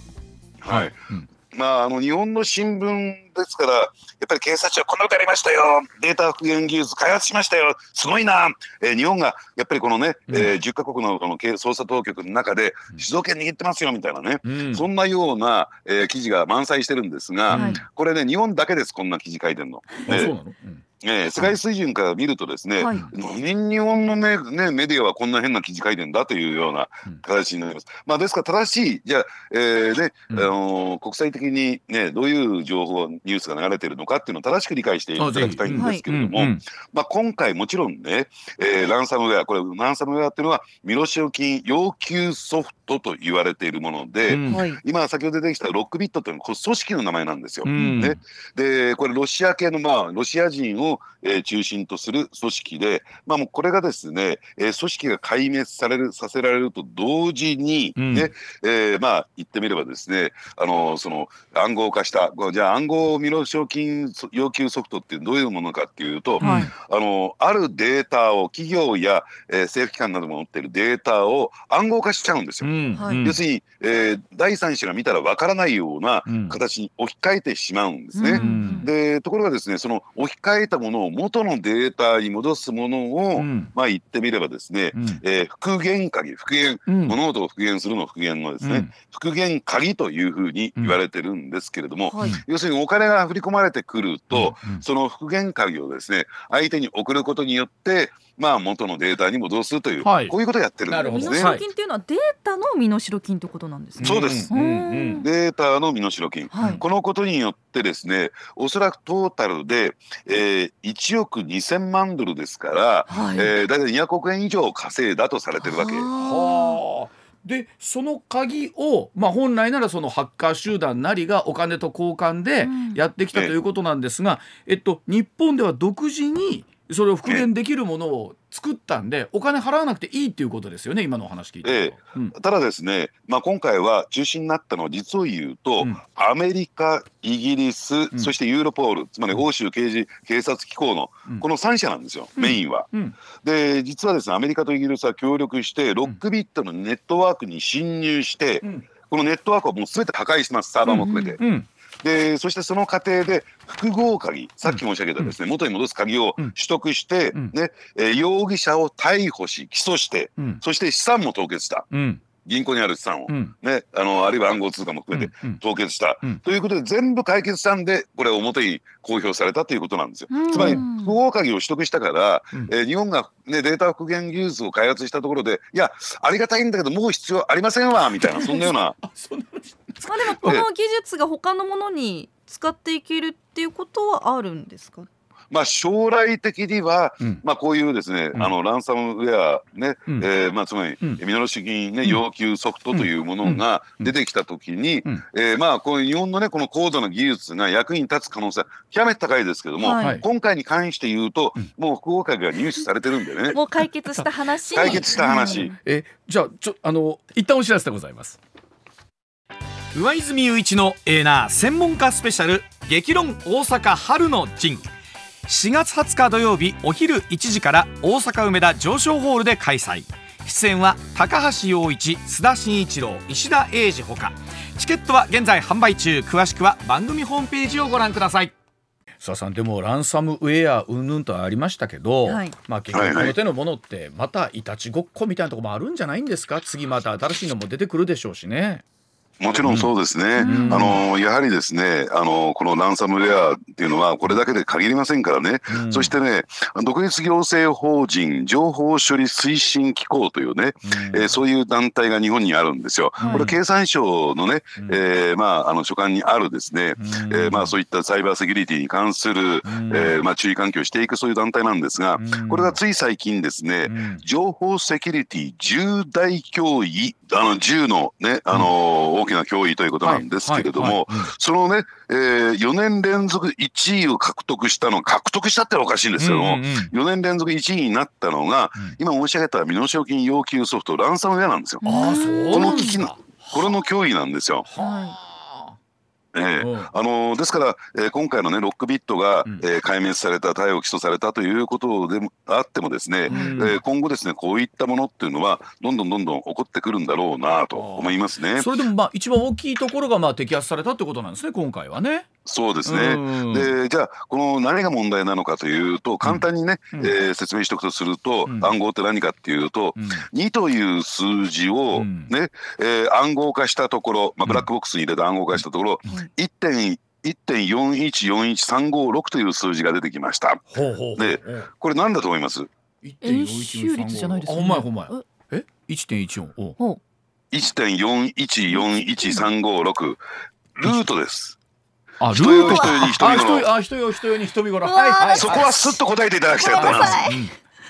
Speaker 2: はい。
Speaker 1: うん。
Speaker 2: まあ、あの日本の新聞ですから、やっぱり警察庁、こんなことやりましたよ、データ復元技術開発しましたよ、すごいな、えー日本がやっぱりこのね、
Speaker 1: うん。
Speaker 2: えー10カ国のこの警捜査当局の中で主導権握ってますよみたいなね、
Speaker 1: うん。
Speaker 2: そんなような、えー記事が満載してるんですが、
Speaker 3: はい。
Speaker 2: これね、日本だけです、こんな記事書いてるの。
Speaker 1: あそう
Speaker 2: ね
Speaker 1: なの、うん
Speaker 2: えー世界水準から見るとですね、
Speaker 3: はい。
Speaker 2: 何日本のねねメディアはこんな変な記事書いてんだというような
Speaker 1: うん。
Speaker 2: 形になります。まあですから正しいじゃあ、えーね
Speaker 1: うん。
Speaker 2: あのー国際的にねどういう情報ニュースが流れてるのかっていうのを正しく理解していただきたいんですけれども、
Speaker 1: うんうん。
Speaker 2: まあ今回もちろんね、えーランサムウェアこれランサムウェアっていうのは身代金要求ソフトと言われているもので、
Speaker 1: うん。
Speaker 3: はい。
Speaker 2: 今先ほど出てきたロックビットっていうのは組織の名前なんですよ。
Speaker 1: うん。
Speaker 2: ね、でこれロシア系のまあロシア人を、えー中心とする組織で、まあ、もうこれがですね、えー組織が壊滅されるさせられると同時に、
Speaker 1: うん
Speaker 2: ねえーまあ言ってみればですねあのその暗号化したじゃあ暗号身代金要求ソフトってどういうものかっていうと、
Speaker 3: はい。
Speaker 2: あのあるデータを企業や、えー政府機関なども持っているデータを暗号化しちゃうんですよ。
Speaker 1: うん
Speaker 3: はい
Speaker 1: うん
Speaker 2: 要するに、えー第三者が見たらわからないような
Speaker 1: うん
Speaker 2: 形に置き換えてしまうんですね。
Speaker 1: ん
Speaker 2: でところがですねその置き換えたものを元のデータに戻すものを、
Speaker 1: うん。
Speaker 2: まあ言ってみればですね、
Speaker 1: うん。
Speaker 2: えー復元鍵復元
Speaker 1: うん。
Speaker 2: 物事を復元するの復元のですね、
Speaker 1: うん。
Speaker 2: 復元鍵というふうに言われてるんですけれども、
Speaker 3: はい。
Speaker 2: 要するにお金が振り込まれてくると、
Speaker 1: うん。
Speaker 2: その復元鍵をですね相手に送ることによってまあ元のデータに戻すという、
Speaker 1: はい
Speaker 2: こういうことをやってるんですね。
Speaker 3: 身代金っていうのはデータの身代金ってことなんですね。
Speaker 2: そうです
Speaker 1: うんうん
Speaker 2: データの身代金、
Speaker 3: はい。
Speaker 2: このことによってですねおそらくトータルで、えー、1億2000万ドルですから、
Speaker 3: はい。
Speaker 2: えー、大体200億円以上稼いだとされてるわけ。
Speaker 3: は
Speaker 1: はあ。でその鍵を、まあ、本来ならそのハッカー集団なりがお金と交換で
Speaker 3: うん
Speaker 1: やってきたということなんですが、えっと、日本では独自にそれを復元できるものを作ったんでお金払わなくていいっていうことですよね今のお話聞いてると。うん。
Speaker 2: ただですね、まあ、今回は中心になったのは実を言うと、
Speaker 1: うん。
Speaker 2: アメリカイギリス、
Speaker 1: ん。
Speaker 2: そしてユーロポールつまり欧州刑事警察機構の
Speaker 1: うん。
Speaker 2: この3社なんですよ、
Speaker 1: うん。
Speaker 2: メインは。
Speaker 1: うん。
Speaker 2: で実はですねアメリカとイギリスは協力してロックビットのネットワークに侵入して、
Speaker 1: うん。
Speaker 2: このネットワークをもう全て破壊してますサーバーも含めて。
Speaker 1: うん
Speaker 2: でそしてその過程で複合鍵さっき申し上げたですね、元に戻す鍵を
Speaker 1: うん。
Speaker 2: 取得して、
Speaker 1: うん。
Speaker 2: ねえー容疑者を逮捕し起訴して
Speaker 1: うん。
Speaker 2: そして資産も凍結した。
Speaker 1: うん。
Speaker 2: 銀行にある資産を、
Speaker 1: うん。
Speaker 2: ね、あのあるいは暗号通貨も含めて
Speaker 1: うん。
Speaker 2: 凍結した、
Speaker 1: うん。
Speaker 2: ということで全部解決したんでこれ表に公表されたということなんですよ。
Speaker 3: うん。
Speaker 2: つまり複合鍵を取得したから、
Speaker 1: うん。
Speaker 2: えー日本が、ね、データ復元技術を開発したところでいやありがたいんだけどもう必要ありませんわみたいなそんなような (laughs)
Speaker 1: あそんな話 (laughs)
Speaker 3: まあでもこの技術が他のものに使っていけるっていうことはあるんですか？
Speaker 2: まあ将来的には、
Speaker 1: うん。
Speaker 2: まあ、こういうですね、
Speaker 1: うん。
Speaker 2: あのランサムウェアね、
Speaker 1: うん。
Speaker 2: えーまあ、つまり、
Speaker 1: うん。
Speaker 2: 身代金、ね
Speaker 1: うん。
Speaker 2: 要求ソフトというものが
Speaker 1: うん。
Speaker 2: 出てきたときに、
Speaker 1: うん。
Speaker 2: えーまあ、こういう日本のねこの高度な技術が役に立つ可能性は極めて高いですけども、
Speaker 3: はい。
Speaker 1: はい。
Speaker 2: 今回に関して言うと、
Speaker 1: うん。
Speaker 2: もう福岡が入手されてるんでね。
Speaker 3: もう解決した話。
Speaker 2: 解決した話。
Speaker 3: うん。
Speaker 1: えじゃあちょあの一旦お知らせでございます上泉雄一のエーナー専門家スペシャル激論大阪春の陣。4月20日土曜日お昼1時から大阪梅田上昇ホールで開催。出演は高橋洋一須田慎一郎石田英二ほか。チケットは現在販売中。詳しくは番組ホームページをご覧ください。さあさんでもランサムウェアうんぬんとありましたけど、
Speaker 3: はい。
Speaker 1: まあ結局この手のものってまたいたちごっこみたいなところもあるんじゃないんですか？次また新しいのも出てくるでしょうしね。
Speaker 2: もちろんそうですね、
Speaker 1: ん。
Speaker 2: あのやはりですねあのこのランサムウェアっていうのはこれだけで限りませんからね、
Speaker 1: うん。
Speaker 2: そしてね独立行政法人情報処理推進機構というね、
Speaker 1: うん。
Speaker 2: えーそういう団体が日本にあるんですよ。
Speaker 1: はい。
Speaker 2: これ経産省のね、
Speaker 1: うん。
Speaker 2: えーまああの所管にあるですね、
Speaker 1: うん。
Speaker 2: えーまあそういったサイバーセキュリティに関する、
Speaker 1: ん。
Speaker 2: えーまあ注意喚起をしていくそういう団体なんですが、
Speaker 1: うん。
Speaker 2: これがつい最近ですね、
Speaker 1: うん。
Speaker 2: 情報セキュリティ重大脅威あの銃のねあの、大きな脅威ということなんですけれども、そのね、えー、4年連続1位を獲得したの獲得したってのはおかしいんですけども、
Speaker 1: うんうんうん。
Speaker 2: 4年連続1位になったのが、
Speaker 1: うん。
Speaker 2: 今申し上げた身代金要求ソフトランサムウェアなんですよ。この危機のこれの脅威なんですよ。
Speaker 1: は
Speaker 2: ええ
Speaker 1: うん
Speaker 2: あのですから、えー今回のねロックビットが、
Speaker 1: うん
Speaker 2: えー壊滅された逮捕起訴されたということでもあってもですね、
Speaker 1: うん
Speaker 2: えー今後ですねこういったものっていうのはどんどんどんどん起こってくるんだろうなと思いますね。
Speaker 1: それでもまあ一番大きいところがまあ摘発されたってことなんですね今回はね。
Speaker 2: そうですね。
Speaker 1: うん。
Speaker 2: でじゃあこの何が問題なのかというと簡単にね、
Speaker 1: うん。
Speaker 2: えー説明しておくとすると、
Speaker 1: うん。
Speaker 2: 暗号って何かっていうと、
Speaker 1: うん。
Speaker 2: 2という数字を
Speaker 1: うん。
Speaker 2: ね、えー暗号化したところ、まあ、ブラックボックスに入れて暗号化したところ、1点1.4141356という数字が出てきました。
Speaker 1: ほうほうほう
Speaker 2: でこれ何だと思います？
Speaker 3: 円周率じゃないです
Speaker 1: あ
Speaker 3: か、
Speaker 1: ほんまやほんまや。え？一点一四。お
Speaker 3: ほ
Speaker 2: ?1.4141356 ルートです。
Speaker 1: あル
Speaker 2: 人よ
Speaker 1: ート
Speaker 2: 人よに人
Speaker 1: あ
Speaker 2: よ
Speaker 1: 人よあ人よ人よに人見頃。
Speaker 3: うわー
Speaker 1: はいはいはい。
Speaker 2: そこはすっと答えていただきたかったな。
Speaker 3: ごめんなさい。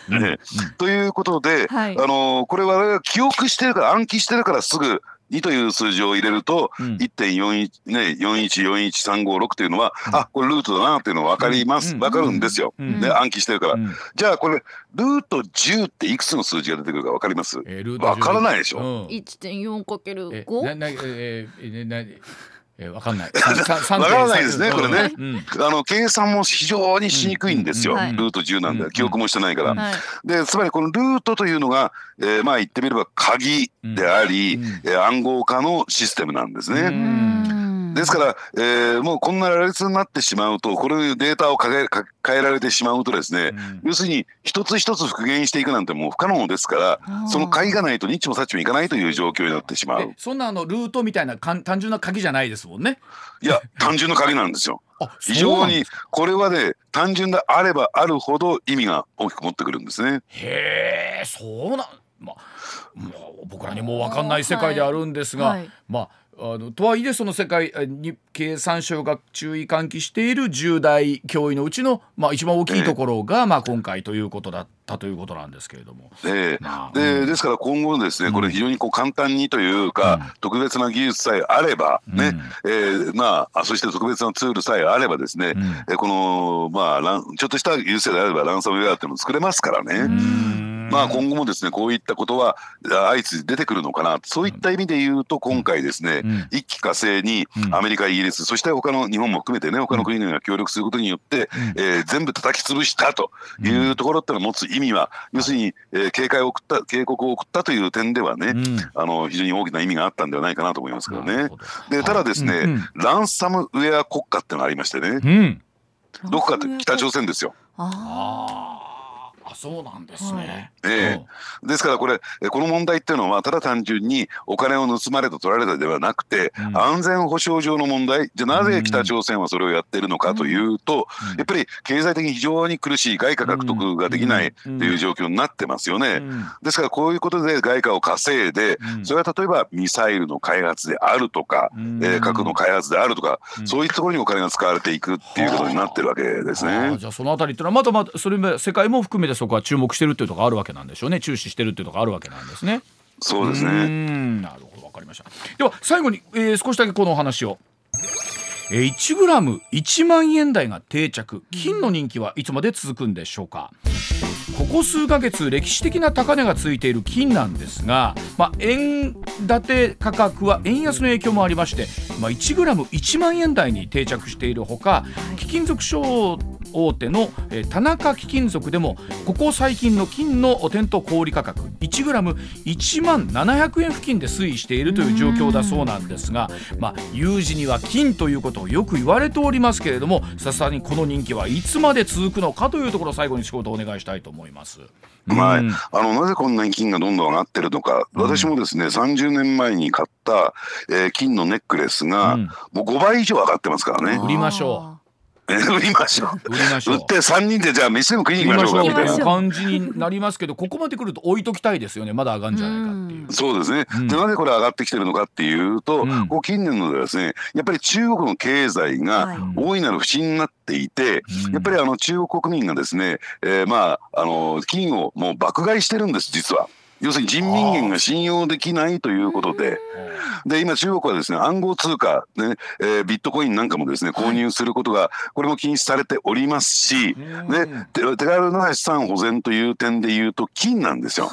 Speaker 1: うん。
Speaker 2: ね。ということで、
Speaker 3: はい。
Speaker 2: あのこれ我々が記憶してるから暗記してるからすぐ2という数字を入れると、
Speaker 1: うん。
Speaker 2: 1.41ね4141356というのは、あこれルートだなっていうの分かります、
Speaker 1: うん。
Speaker 2: 分かるんですよ、
Speaker 1: うん。
Speaker 2: で暗記してるから、
Speaker 1: うん。
Speaker 2: じゃあこれルート10っていくつの数字が出てくるか分かります？
Speaker 1: えー
Speaker 2: からないでしょ、
Speaker 1: うん。
Speaker 3: 一点四かける
Speaker 1: え
Speaker 3: 五。
Speaker 1: ななえーえーなえーわかんない。(laughs)
Speaker 2: わからないですね
Speaker 1: うん。
Speaker 2: これね。
Speaker 1: うん。
Speaker 2: あの計算も非常にしにくいんですよ、
Speaker 3: うんはい
Speaker 2: ルート10なんで、
Speaker 1: うん
Speaker 2: 記憶もしてないから、
Speaker 3: はい。
Speaker 2: でつまりこのルートというのが、えーまあ言ってみれば鍵であり、
Speaker 1: うん。
Speaker 2: えー暗号化のシステムなんですね。
Speaker 1: うん。
Speaker 2: ですから、えーもうこんな羅列になってしまうとこれでデータを変えか変えられてしまうとですね、
Speaker 1: うん。
Speaker 2: 要するに一つ一つ復元していくなんてもう不可能ですからその鍵がないとニッチもサッチもいかないという状況になってしまう。
Speaker 1: えそんなあのルートみたいなかん単純な鍵じゃないですもんね。
Speaker 2: いや単純な鍵なんですよ。
Speaker 1: あ
Speaker 2: 非常にこれはね単純であればあるほど意味が大きく持ってくるんですね。
Speaker 1: へえそうなんまあもう僕らにも分かんない世界であるんですが、
Speaker 3: はい。
Speaker 1: まああのとはいえその世界えに経産省が注意喚起している重大脅威のうちの、まあ、一番大きいところが、まあ、今回ということだったということなんですけれども。
Speaker 2: で
Speaker 1: まあ
Speaker 2: でですから今後ですねこれ非常にこう簡単にというか、特別な技術さえあればね、
Speaker 1: うん。
Speaker 2: えーまああそして特別なツールさえあればですね、
Speaker 1: うん。
Speaker 2: えーこのまあちょっとした技術であればランサムウェアっていうのも作れますからね。
Speaker 1: うん
Speaker 2: まあ今後もですねこういったことはあ相次いで出てくるのかな。そういった意味で言うと今回ですね、
Speaker 1: うん。
Speaker 2: 一気火星に
Speaker 1: うん。
Speaker 2: アメリカイギリスそして他の日本も含めてね他の国々が協力することによって、えー全部叩き潰したというところってのが持つ意味は、要するに、えー警戒を送った警告を送ったという点ではね、
Speaker 1: うん。
Speaker 2: あの非常に大きな意味があったんではないかなと思いますけどね。でただですね、
Speaker 1: うんうん。
Speaker 2: ランサムウェア国家ってのがありましてね、
Speaker 1: うん。
Speaker 2: どこかって北朝鮮ですよ。
Speaker 3: あ
Speaker 1: あーあそうなんですね。
Speaker 2: ええ。ですからこれえこの問題っていうのはただ単純にお金を盗まれた取られたではなくて、
Speaker 1: うん。
Speaker 2: 安全保障上の問題じゃあなぜ北朝鮮はそれをやっているのかというと、
Speaker 1: うん。
Speaker 2: やっぱり経済的に非常に苦しい外貨獲得ができないと
Speaker 1: うん。
Speaker 2: いう状況になってますよね。
Speaker 1: うん。
Speaker 2: ですからこういうことで外貨を稼いで、
Speaker 1: うん。
Speaker 2: それは例えばミサイルの開発であるとか、
Speaker 1: うん。
Speaker 2: えー核の開発であるとか、
Speaker 1: うん。
Speaker 2: そういったところにお金が使われていくっていうことになってるわけです
Speaker 1: あー
Speaker 2: ね。
Speaker 1: じゃあそのあたりっていうのはまだまだそれも世界も含めてそこは注目してるっていうところがあるわけなんでしょうね注視してるっていうところがあるわけなんですね。
Speaker 2: そうですね。
Speaker 1: んなるほどわかりました。では最後に、えー少しだけこのお話を。えー、1グラム1万円台が定着金の人気はいつまで続くんでしょうかここ数ヶ月歴史的な高値がついている金なんですが、まあ、円建て価格は円安の影響もありまして、まあ、1グラム1万円台に定着しているほか貴金属商大手の、えー田中貴金属でもここ最近の金の店頭小売価格1グラム1万700円付近で推移しているという状況だそうなんですが、まあ、有事には金ということをよく言われておりますけれどもさすがにこの人気はいつまで続くのかというところを最後に仕事をお願いしたいと思います。
Speaker 2: はい、
Speaker 1: うん
Speaker 2: あのなぜこんなに金がどんどん上がってるのか、私もですね30年前に買った、えー金のネックレスが、
Speaker 1: うん。
Speaker 2: もう5倍以上上がってますからね。
Speaker 1: 売りましょ
Speaker 2: えー売りましょう。
Speaker 1: 売りましょう。
Speaker 2: 売って3人でじゃあ飯でも食いに行きましょう。みたいな
Speaker 1: 感じになりますけどここまで来ると置いときたいですよね。まだ上がるんじゃないかっていう。
Speaker 2: そうですね、
Speaker 1: うん
Speaker 2: でなぜこれ上がってきてるのかっていうと、
Speaker 1: うん。
Speaker 2: こう近年のですねやっぱり中国の経済
Speaker 3: はい。
Speaker 2: が大いなる不振になっていて、
Speaker 1: うん。
Speaker 2: やっぱりあの中国国民がですね、えーまああの金をもう爆買いしてるんです実は。要するに人民元が信用できないということで。で今中国はですね暗号通貨、ねえービットコインなんかもですね購入することがこれも禁止されておりますし、
Speaker 1: うん。
Speaker 2: ね、手手軽な資産保全という点で言うと金なんですよ。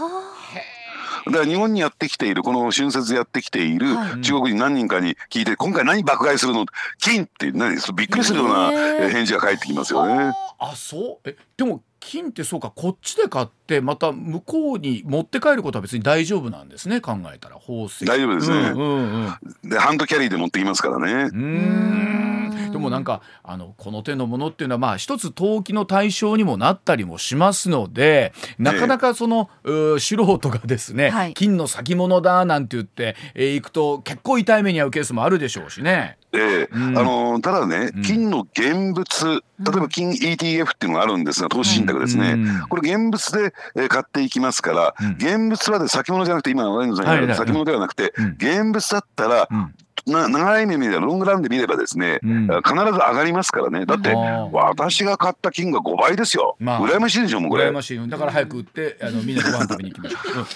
Speaker 2: だから日本にやってきているこの春節やってきている
Speaker 3: はい。
Speaker 2: 中国に何人かに聞いて今回何爆買いするの？金って何？びっくりするような返事が返ってきますよね。
Speaker 1: あそう？えでも金ってそうかこっちで買ってまた向こうに持って帰ることは別に大丈夫なんですね考えたら宝石。
Speaker 2: 大丈夫ですね。
Speaker 1: うんうんうん。
Speaker 2: でハンドキャリーで持ってきますからね。
Speaker 1: うーん。でもなんかあのこの手のものっていうのはまあ一つ投機の対象にもなったりもしますのでなかなかその、うー素人がですね、
Speaker 3: はい。
Speaker 1: 金の先物だなんて言って、えー行くと結構痛い目に遭うケースもあるでしょうしね。
Speaker 2: ええ
Speaker 1: うん。
Speaker 2: あのただね
Speaker 1: うん。
Speaker 2: 金の現物例えば金 ETF っていうのがあるんですが投資信託ですね、
Speaker 1: うん。
Speaker 2: これ現物でえー買っていきますから、
Speaker 1: うん。
Speaker 2: 現物はで先物じゃなくて今さんが先物ではなくて、
Speaker 1: うん。
Speaker 2: 現物だったら
Speaker 1: うん。
Speaker 2: な長い目で見ればロングランで見ればですね、
Speaker 1: うん。
Speaker 2: 必ず上がりますからね。だって私が買った金が5倍ですよ、
Speaker 1: まあ。
Speaker 2: 羨ましいでしょもうこれ。
Speaker 1: 羨ましい。だから早く売ってあのみんなご飯食べに行きましょう、うん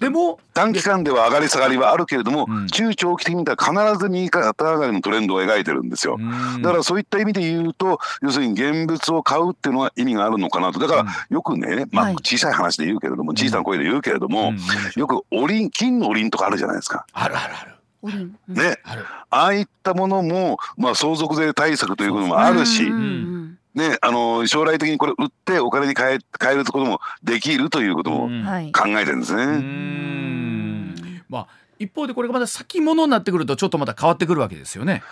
Speaker 1: でも
Speaker 2: 短期間では上がり下がりはあるけれども、
Speaker 1: うん。
Speaker 2: 中長期的に見たら必ず右肩上がりのトレンドを描いてるんですよ。
Speaker 1: うん。
Speaker 2: だからそういった意味で言うと要するに現物を買うっていうのは意味があるのかなと。だからよくね、まあ
Speaker 3: はい。
Speaker 2: 小さい話で言うけれども小さな声で言うけれども、
Speaker 1: うん。
Speaker 2: よくおりん金のおりんとかあるじゃないですか。
Speaker 1: あるあるある。
Speaker 2: ね、
Speaker 1: ある。
Speaker 2: ああいったものも、まあ、相続税対策ということもあるし、
Speaker 3: うんうん
Speaker 2: ね、あの将来的にこれ売ってお金に変え変えることもできるということも考えてるんですね。
Speaker 1: うーん。まあ一方でこれがまだ先物になってくるとちょっとまた変わってくるわけですよね。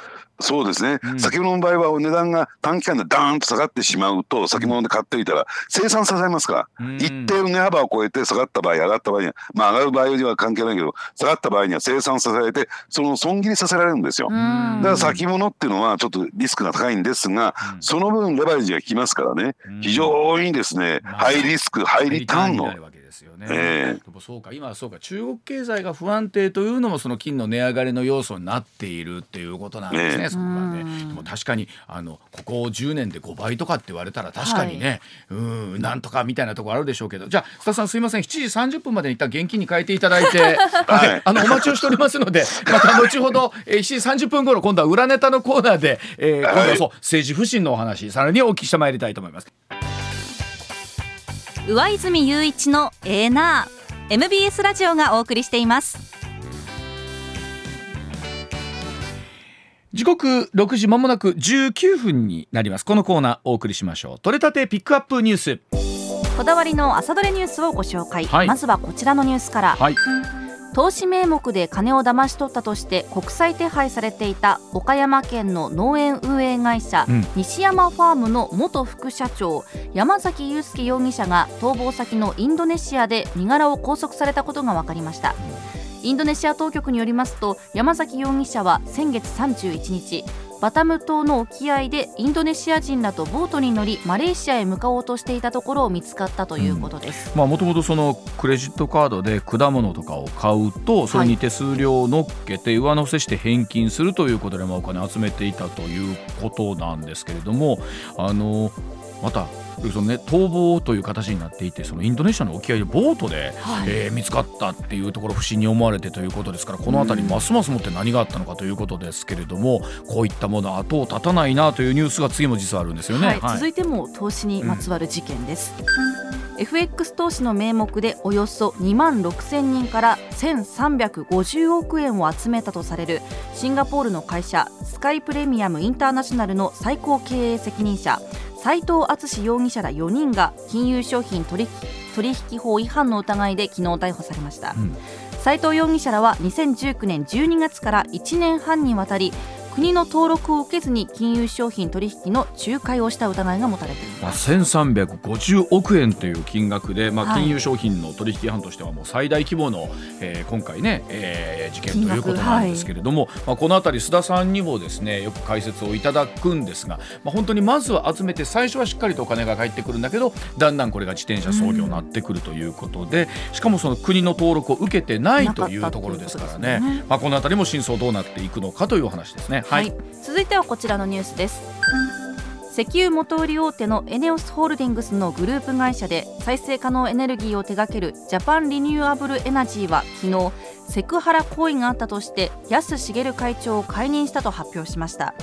Speaker 2: そうですね、
Speaker 1: うん。
Speaker 2: 先物の場合は値段が短期間でダーンと下がってしまうと先物で買っていたら生産させますから、
Speaker 1: うん。
Speaker 2: 一定の値幅を超えて下がった場合上がった場合にはまあ上がる場合には関係ないけど下がった場合には生産させられてその損切りさせられるんですよ。
Speaker 3: うん。
Speaker 2: だから先物っていうのはちょっとリスクが高いんですが、
Speaker 1: うん。
Speaker 2: その分レバレッジが効きますからね、
Speaker 1: うん。
Speaker 2: 非常にですね、
Speaker 1: まあ
Speaker 2: ハイリスクハイリターンの
Speaker 1: ですよね。
Speaker 2: ええ。
Speaker 1: でもそうか。今はそうか。中国経済が不安定というのもその金の値上がりの要素になっているっていうことなんですね。
Speaker 2: ええ。
Speaker 1: そこがね。
Speaker 3: うん。
Speaker 1: でも確かにあのここ10年で5倍とかって言われたら確かにね、うんなんとかみたいなところあるでしょうけど。じゃあ須田さんすいません。7時30分までに一旦現金に変えていただいて、(laughs) はい、あのお待ちをしておりますのでまた後ほど、えー、7時30分頃今度は裏ネタのコーナーで、えー、今度はそう政治不信のお話さらにお聞きしてまいりたいと思います。
Speaker 4: 上泉雄一のエーナー。MBS ラジオがお送りしています。
Speaker 1: 時刻6時まもなく19分になります。このコーナーお送りしましょう。取れたてピックアップニュース。
Speaker 3: こだわりの朝どれニュースをご紹介、
Speaker 1: はい。
Speaker 3: まずはこちらのニュースから、
Speaker 1: はい
Speaker 3: 投資名目で金を騙し取ったとして国際手配されていた岡山県の農園運営会社、
Speaker 1: うん。
Speaker 3: 西山ファームの元副社長山崎祐介容疑者が逃亡先のインドネシアで身柄を拘束されたことが分かりました。インドネシア当局によりますと山崎容疑者は先月31日バタム島の沖合でインドネシア人らとボートに乗りマレーシアへ向かおうとしていたところを見つかったということです、
Speaker 1: まあもともとそのクレジットカードで果物とかを買うとそれに手数料を乗っけて上乗せして返金するということでまあお金を集めていたということなんですけれどもあのまたそのね逃亡という形になっていてそのインドネシアの沖合でボートで、
Speaker 3: はい。
Speaker 1: えー見つかったっていうところ不審に思われてということですからこの辺りますますもって何があったのかということですけれどもこういったもの後を絶たないなというニュースが次も実はあるんですよね。
Speaker 3: はい、続いても投資にまつわる事件です、FX 投資の名目でおよそ2万6000人から1350億円を集めたとされるシンガポールの会社スカイプレミアムインターナショナルの最高経営責任者斉藤敦容疑者ら4人が金融商品取引取引法違反の疑いで昨日逮捕されました、
Speaker 1: うん。
Speaker 3: 斉藤容疑者らは2019年12月から1年半にわたり国の登録を受けずに金融商品取引の仲介をした疑いが持たれてい
Speaker 1: まあ、
Speaker 3: ます。
Speaker 1: 1350億円という金額で、まあ、
Speaker 3: はい
Speaker 1: 金融商品の取引犯としてはもう最大規模の、えー今回ね、えー事件ということなんですけれども、まあ、このあたり須田さんにもですねよく解説をいただくんですが、まあ、本当にまずは集めて最初はしっかりとお金が返ってくるんだけどだんだんこれが自転車操業になってくるということで、しかもその国の登録を受けてないというところですからね
Speaker 3: ね
Speaker 1: まあ、このあたりも真相どうなっていくのかというお話ですね。
Speaker 3: はい、続いてはこちらのニュースです。石油元売り大手のエネオスホールディングスのグループ会社で再生可能エネルギーを手掛けるジャパンリニューアブルエナジーは昨日セクハラ行為があったとして安茂会長を解任したと発表しました。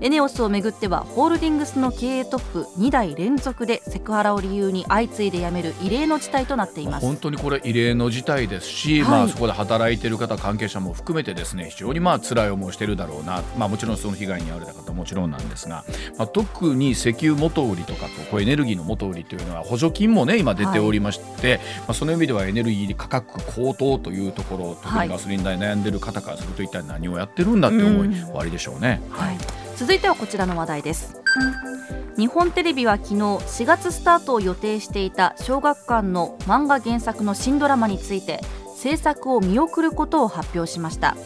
Speaker 3: エネオスをめぐってはホールディングスの経営トップ2代連続でセクハラを理由に相次いで辞める異例の事態となっています。
Speaker 1: 本当にこれ異例の事態ですし、
Speaker 3: はい。
Speaker 1: まあ、そこで働いている方関係者も含めてですね非常にまあ辛い思いをしているだろうな、まあ、もちろんその被害に遭われた方ももちろんなんですが、まあ、特に石油元売りとかとこうエネルギーの元売りというのは補助金もね今出ておりまして、まあ、その意味ではエネルギー価格高騰というところ特
Speaker 3: はい。
Speaker 1: にガソリン代悩んでる方からすると一体何をやってるんだって思い
Speaker 3: うん。
Speaker 1: 終わりでしょうね。
Speaker 3: はい、続いてはこちらの話題です。日本テレビは昨日4月スタートを予定していた小学館の漫画原作の新ドラマについて制作を見送ることを発表しました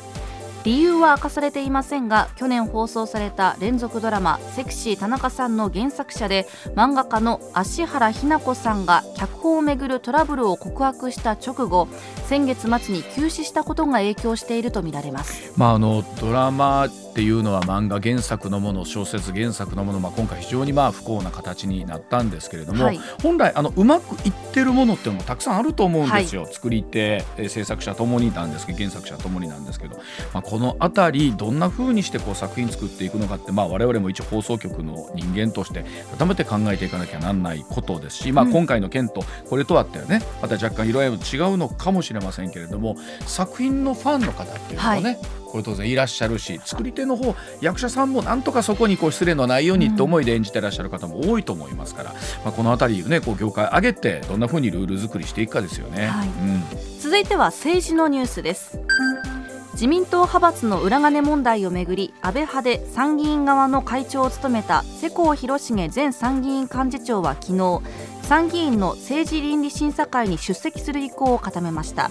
Speaker 3: 理由は明かされていませんが去年放送された連続ドラマ「セクシー田中さん」の原作者で漫画家の芦原日奈子さんが脚本をめぐるトラブルを告白した直後先月末に休止したことが影響しているとみられます。
Speaker 1: まあ、あのドラマっていうのは漫画原作のもの小説原作のもの、まあ、今回非常にまあ不幸な形になったんですけれども、
Speaker 3: はい。
Speaker 1: 本来あのうまくいってるものっていうのもたくさんあると思うんですよ、作り手えー制作者ともになんですけど原作者ともになんですけど、まあ、この辺りどんな風にしてこう作品作っていくのかって、まあ、我々も一応放送局の人間として改めて考えていかなきゃなんないことですし、まあ、
Speaker 3: うん
Speaker 1: 今回の件とこれとはってねまた若干色合いも違うのかもしれませんけれども作品のファンの方っていうのもね、
Speaker 3: は
Speaker 1: これ当然いらっしゃるし作り手の方役者さんもなんとかそこにこう失礼のないようにって思いで演じてらっしゃる方も多いと思いますから、まあ、この辺りねこう業界上げてどんな風にルール作りしていくかですよね。
Speaker 3: はい。
Speaker 1: うん。
Speaker 3: 続いては政治のニュースです。自民党派閥の裏金問題をめぐり安倍派で参議院側の会長を務めた世耕弘成前参議院幹事長は昨日参議院の政治倫理審査会に出席する意向を固めました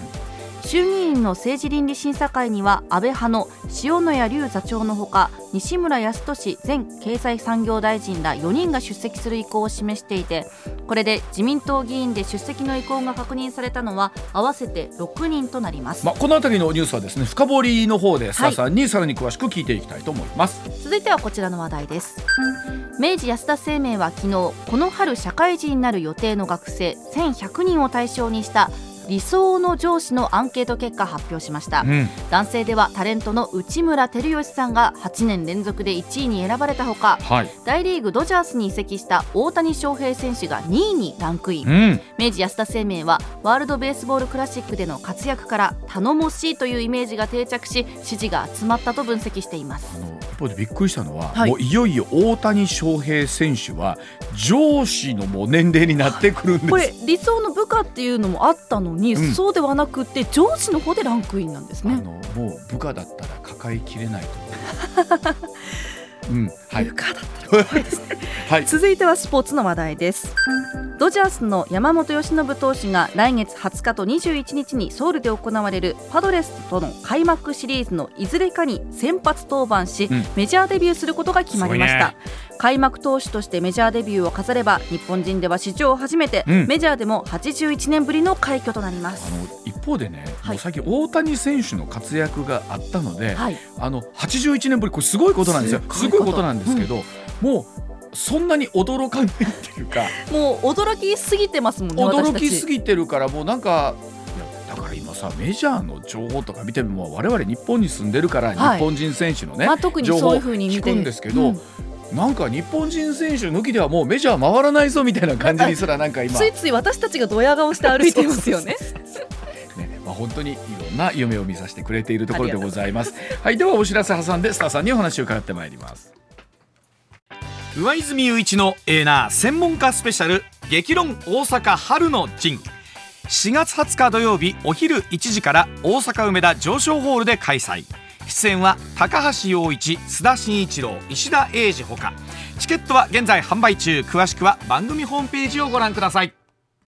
Speaker 3: 衆議院の政治倫理審査会には安倍派の塩谷隆座長のほか西村康稔前経済産業大臣ら4人が出席する意向を示していてこれで自民党議員で出席の意向が確認されたのは合わせて6人となります、
Speaker 1: まあ、この辺りのニュースはですね深掘りの方で須田さんにさらに詳しく聞いていきたいと思います。
Speaker 3: 続いてはこちらの話題です。明治安田生命は昨日この春社会人になる予定の学生1100人を対象にした理想の上司のアンケート結果発表しました、
Speaker 1: うん。
Speaker 3: 男性ではタレントの内村光良さんが8年連続で1位に選ばれたほか
Speaker 1: はい。
Speaker 3: 大リーグドジャースに移籍した大谷翔平選手が2位にランクイン、
Speaker 1: うん。
Speaker 3: 明治安田生命はワールドベースボールクラシックでの活躍から頼もしいというイメージが定着し支持が集まったと分析しています。
Speaker 1: 一方でびっくりしたのは、
Speaker 3: はい。
Speaker 1: もういよいよ大谷翔平選手は上司のもう年齢になってくるんです。
Speaker 3: これ理想の部下っていうのもあったのに、
Speaker 1: うん。
Speaker 3: そうではなくて上司の方でランクインなんですね。
Speaker 1: あのもう部下だったら抱えきれないと思う。うん、はい。
Speaker 3: 部、下だったら怖いですね。(laughs)
Speaker 1: はい、
Speaker 3: 続いてはスポーツの話題ですドジャースの山本由伸投手が来月20日と21日にソウルで行われるパドレスとの開幕シリーズのいずれかに先発登板し、
Speaker 1: うん。
Speaker 3: メジャーデビューすることが決まりました、
Speaker 1: す
Speaker 3: 開幕投手としてメジャーデビューを飾れば日本人では史上初めて、
Speaker 1: うん。
Speaker 3: メジャーでも81年ぶりの快挙となります。
Speaker 1: あの一方でね、
Speaker 3: はい。
Speaker 1: 最近大谷選手の活躍があったので、
Speaker 3: はい。
Speaker 1: あの81年ぶりこれすごいことなんですよ。
Speaker 3: すごいこと。
Speaker 1: すごいことなんですけど、もうそんなに驚かないっていうか。(laughs)
Speaker 3: もう驚きすぎてますもんね
Speaker 1: 驚きす
Speaker 3: ぎ
Speaker 1: ぎてるからもうなんかだから今さメジャーの情報とか見ても我々日本に住んでるから日
Speaker 3: はい。
Speaker 1: 本人選手のね、
Speaker 3: まあ、特にそういうふうに見
Speaker 1: 聞
Speaker 3: て
Speaker 1: くんですけど、
Speaker 3: うん。
Speaker 1: なんか日本人選手抜きではもうメジャー回らないぞみたいな感じにすらなんか今。(laughs)
Speaker 3: ついつい私たちがドヤ顔して歩いてますよね。(laughs)
Speaker 1: ね、まあ、本当にいろんな夢を見させてくれているところでございます。はい、ではお知らせ挟んでスターさんにお話を伺ってまいります。上泉雄一のエーナー専門家スペシャル激論大阪春の陣。4月20日土曜日お昼1時から大阪梅田上昇ホールで開催。出演は高橋陽一須田慎一郎石田英二ほか。チケットは現在販売中。詳しくは番組ホームページをご覧ください。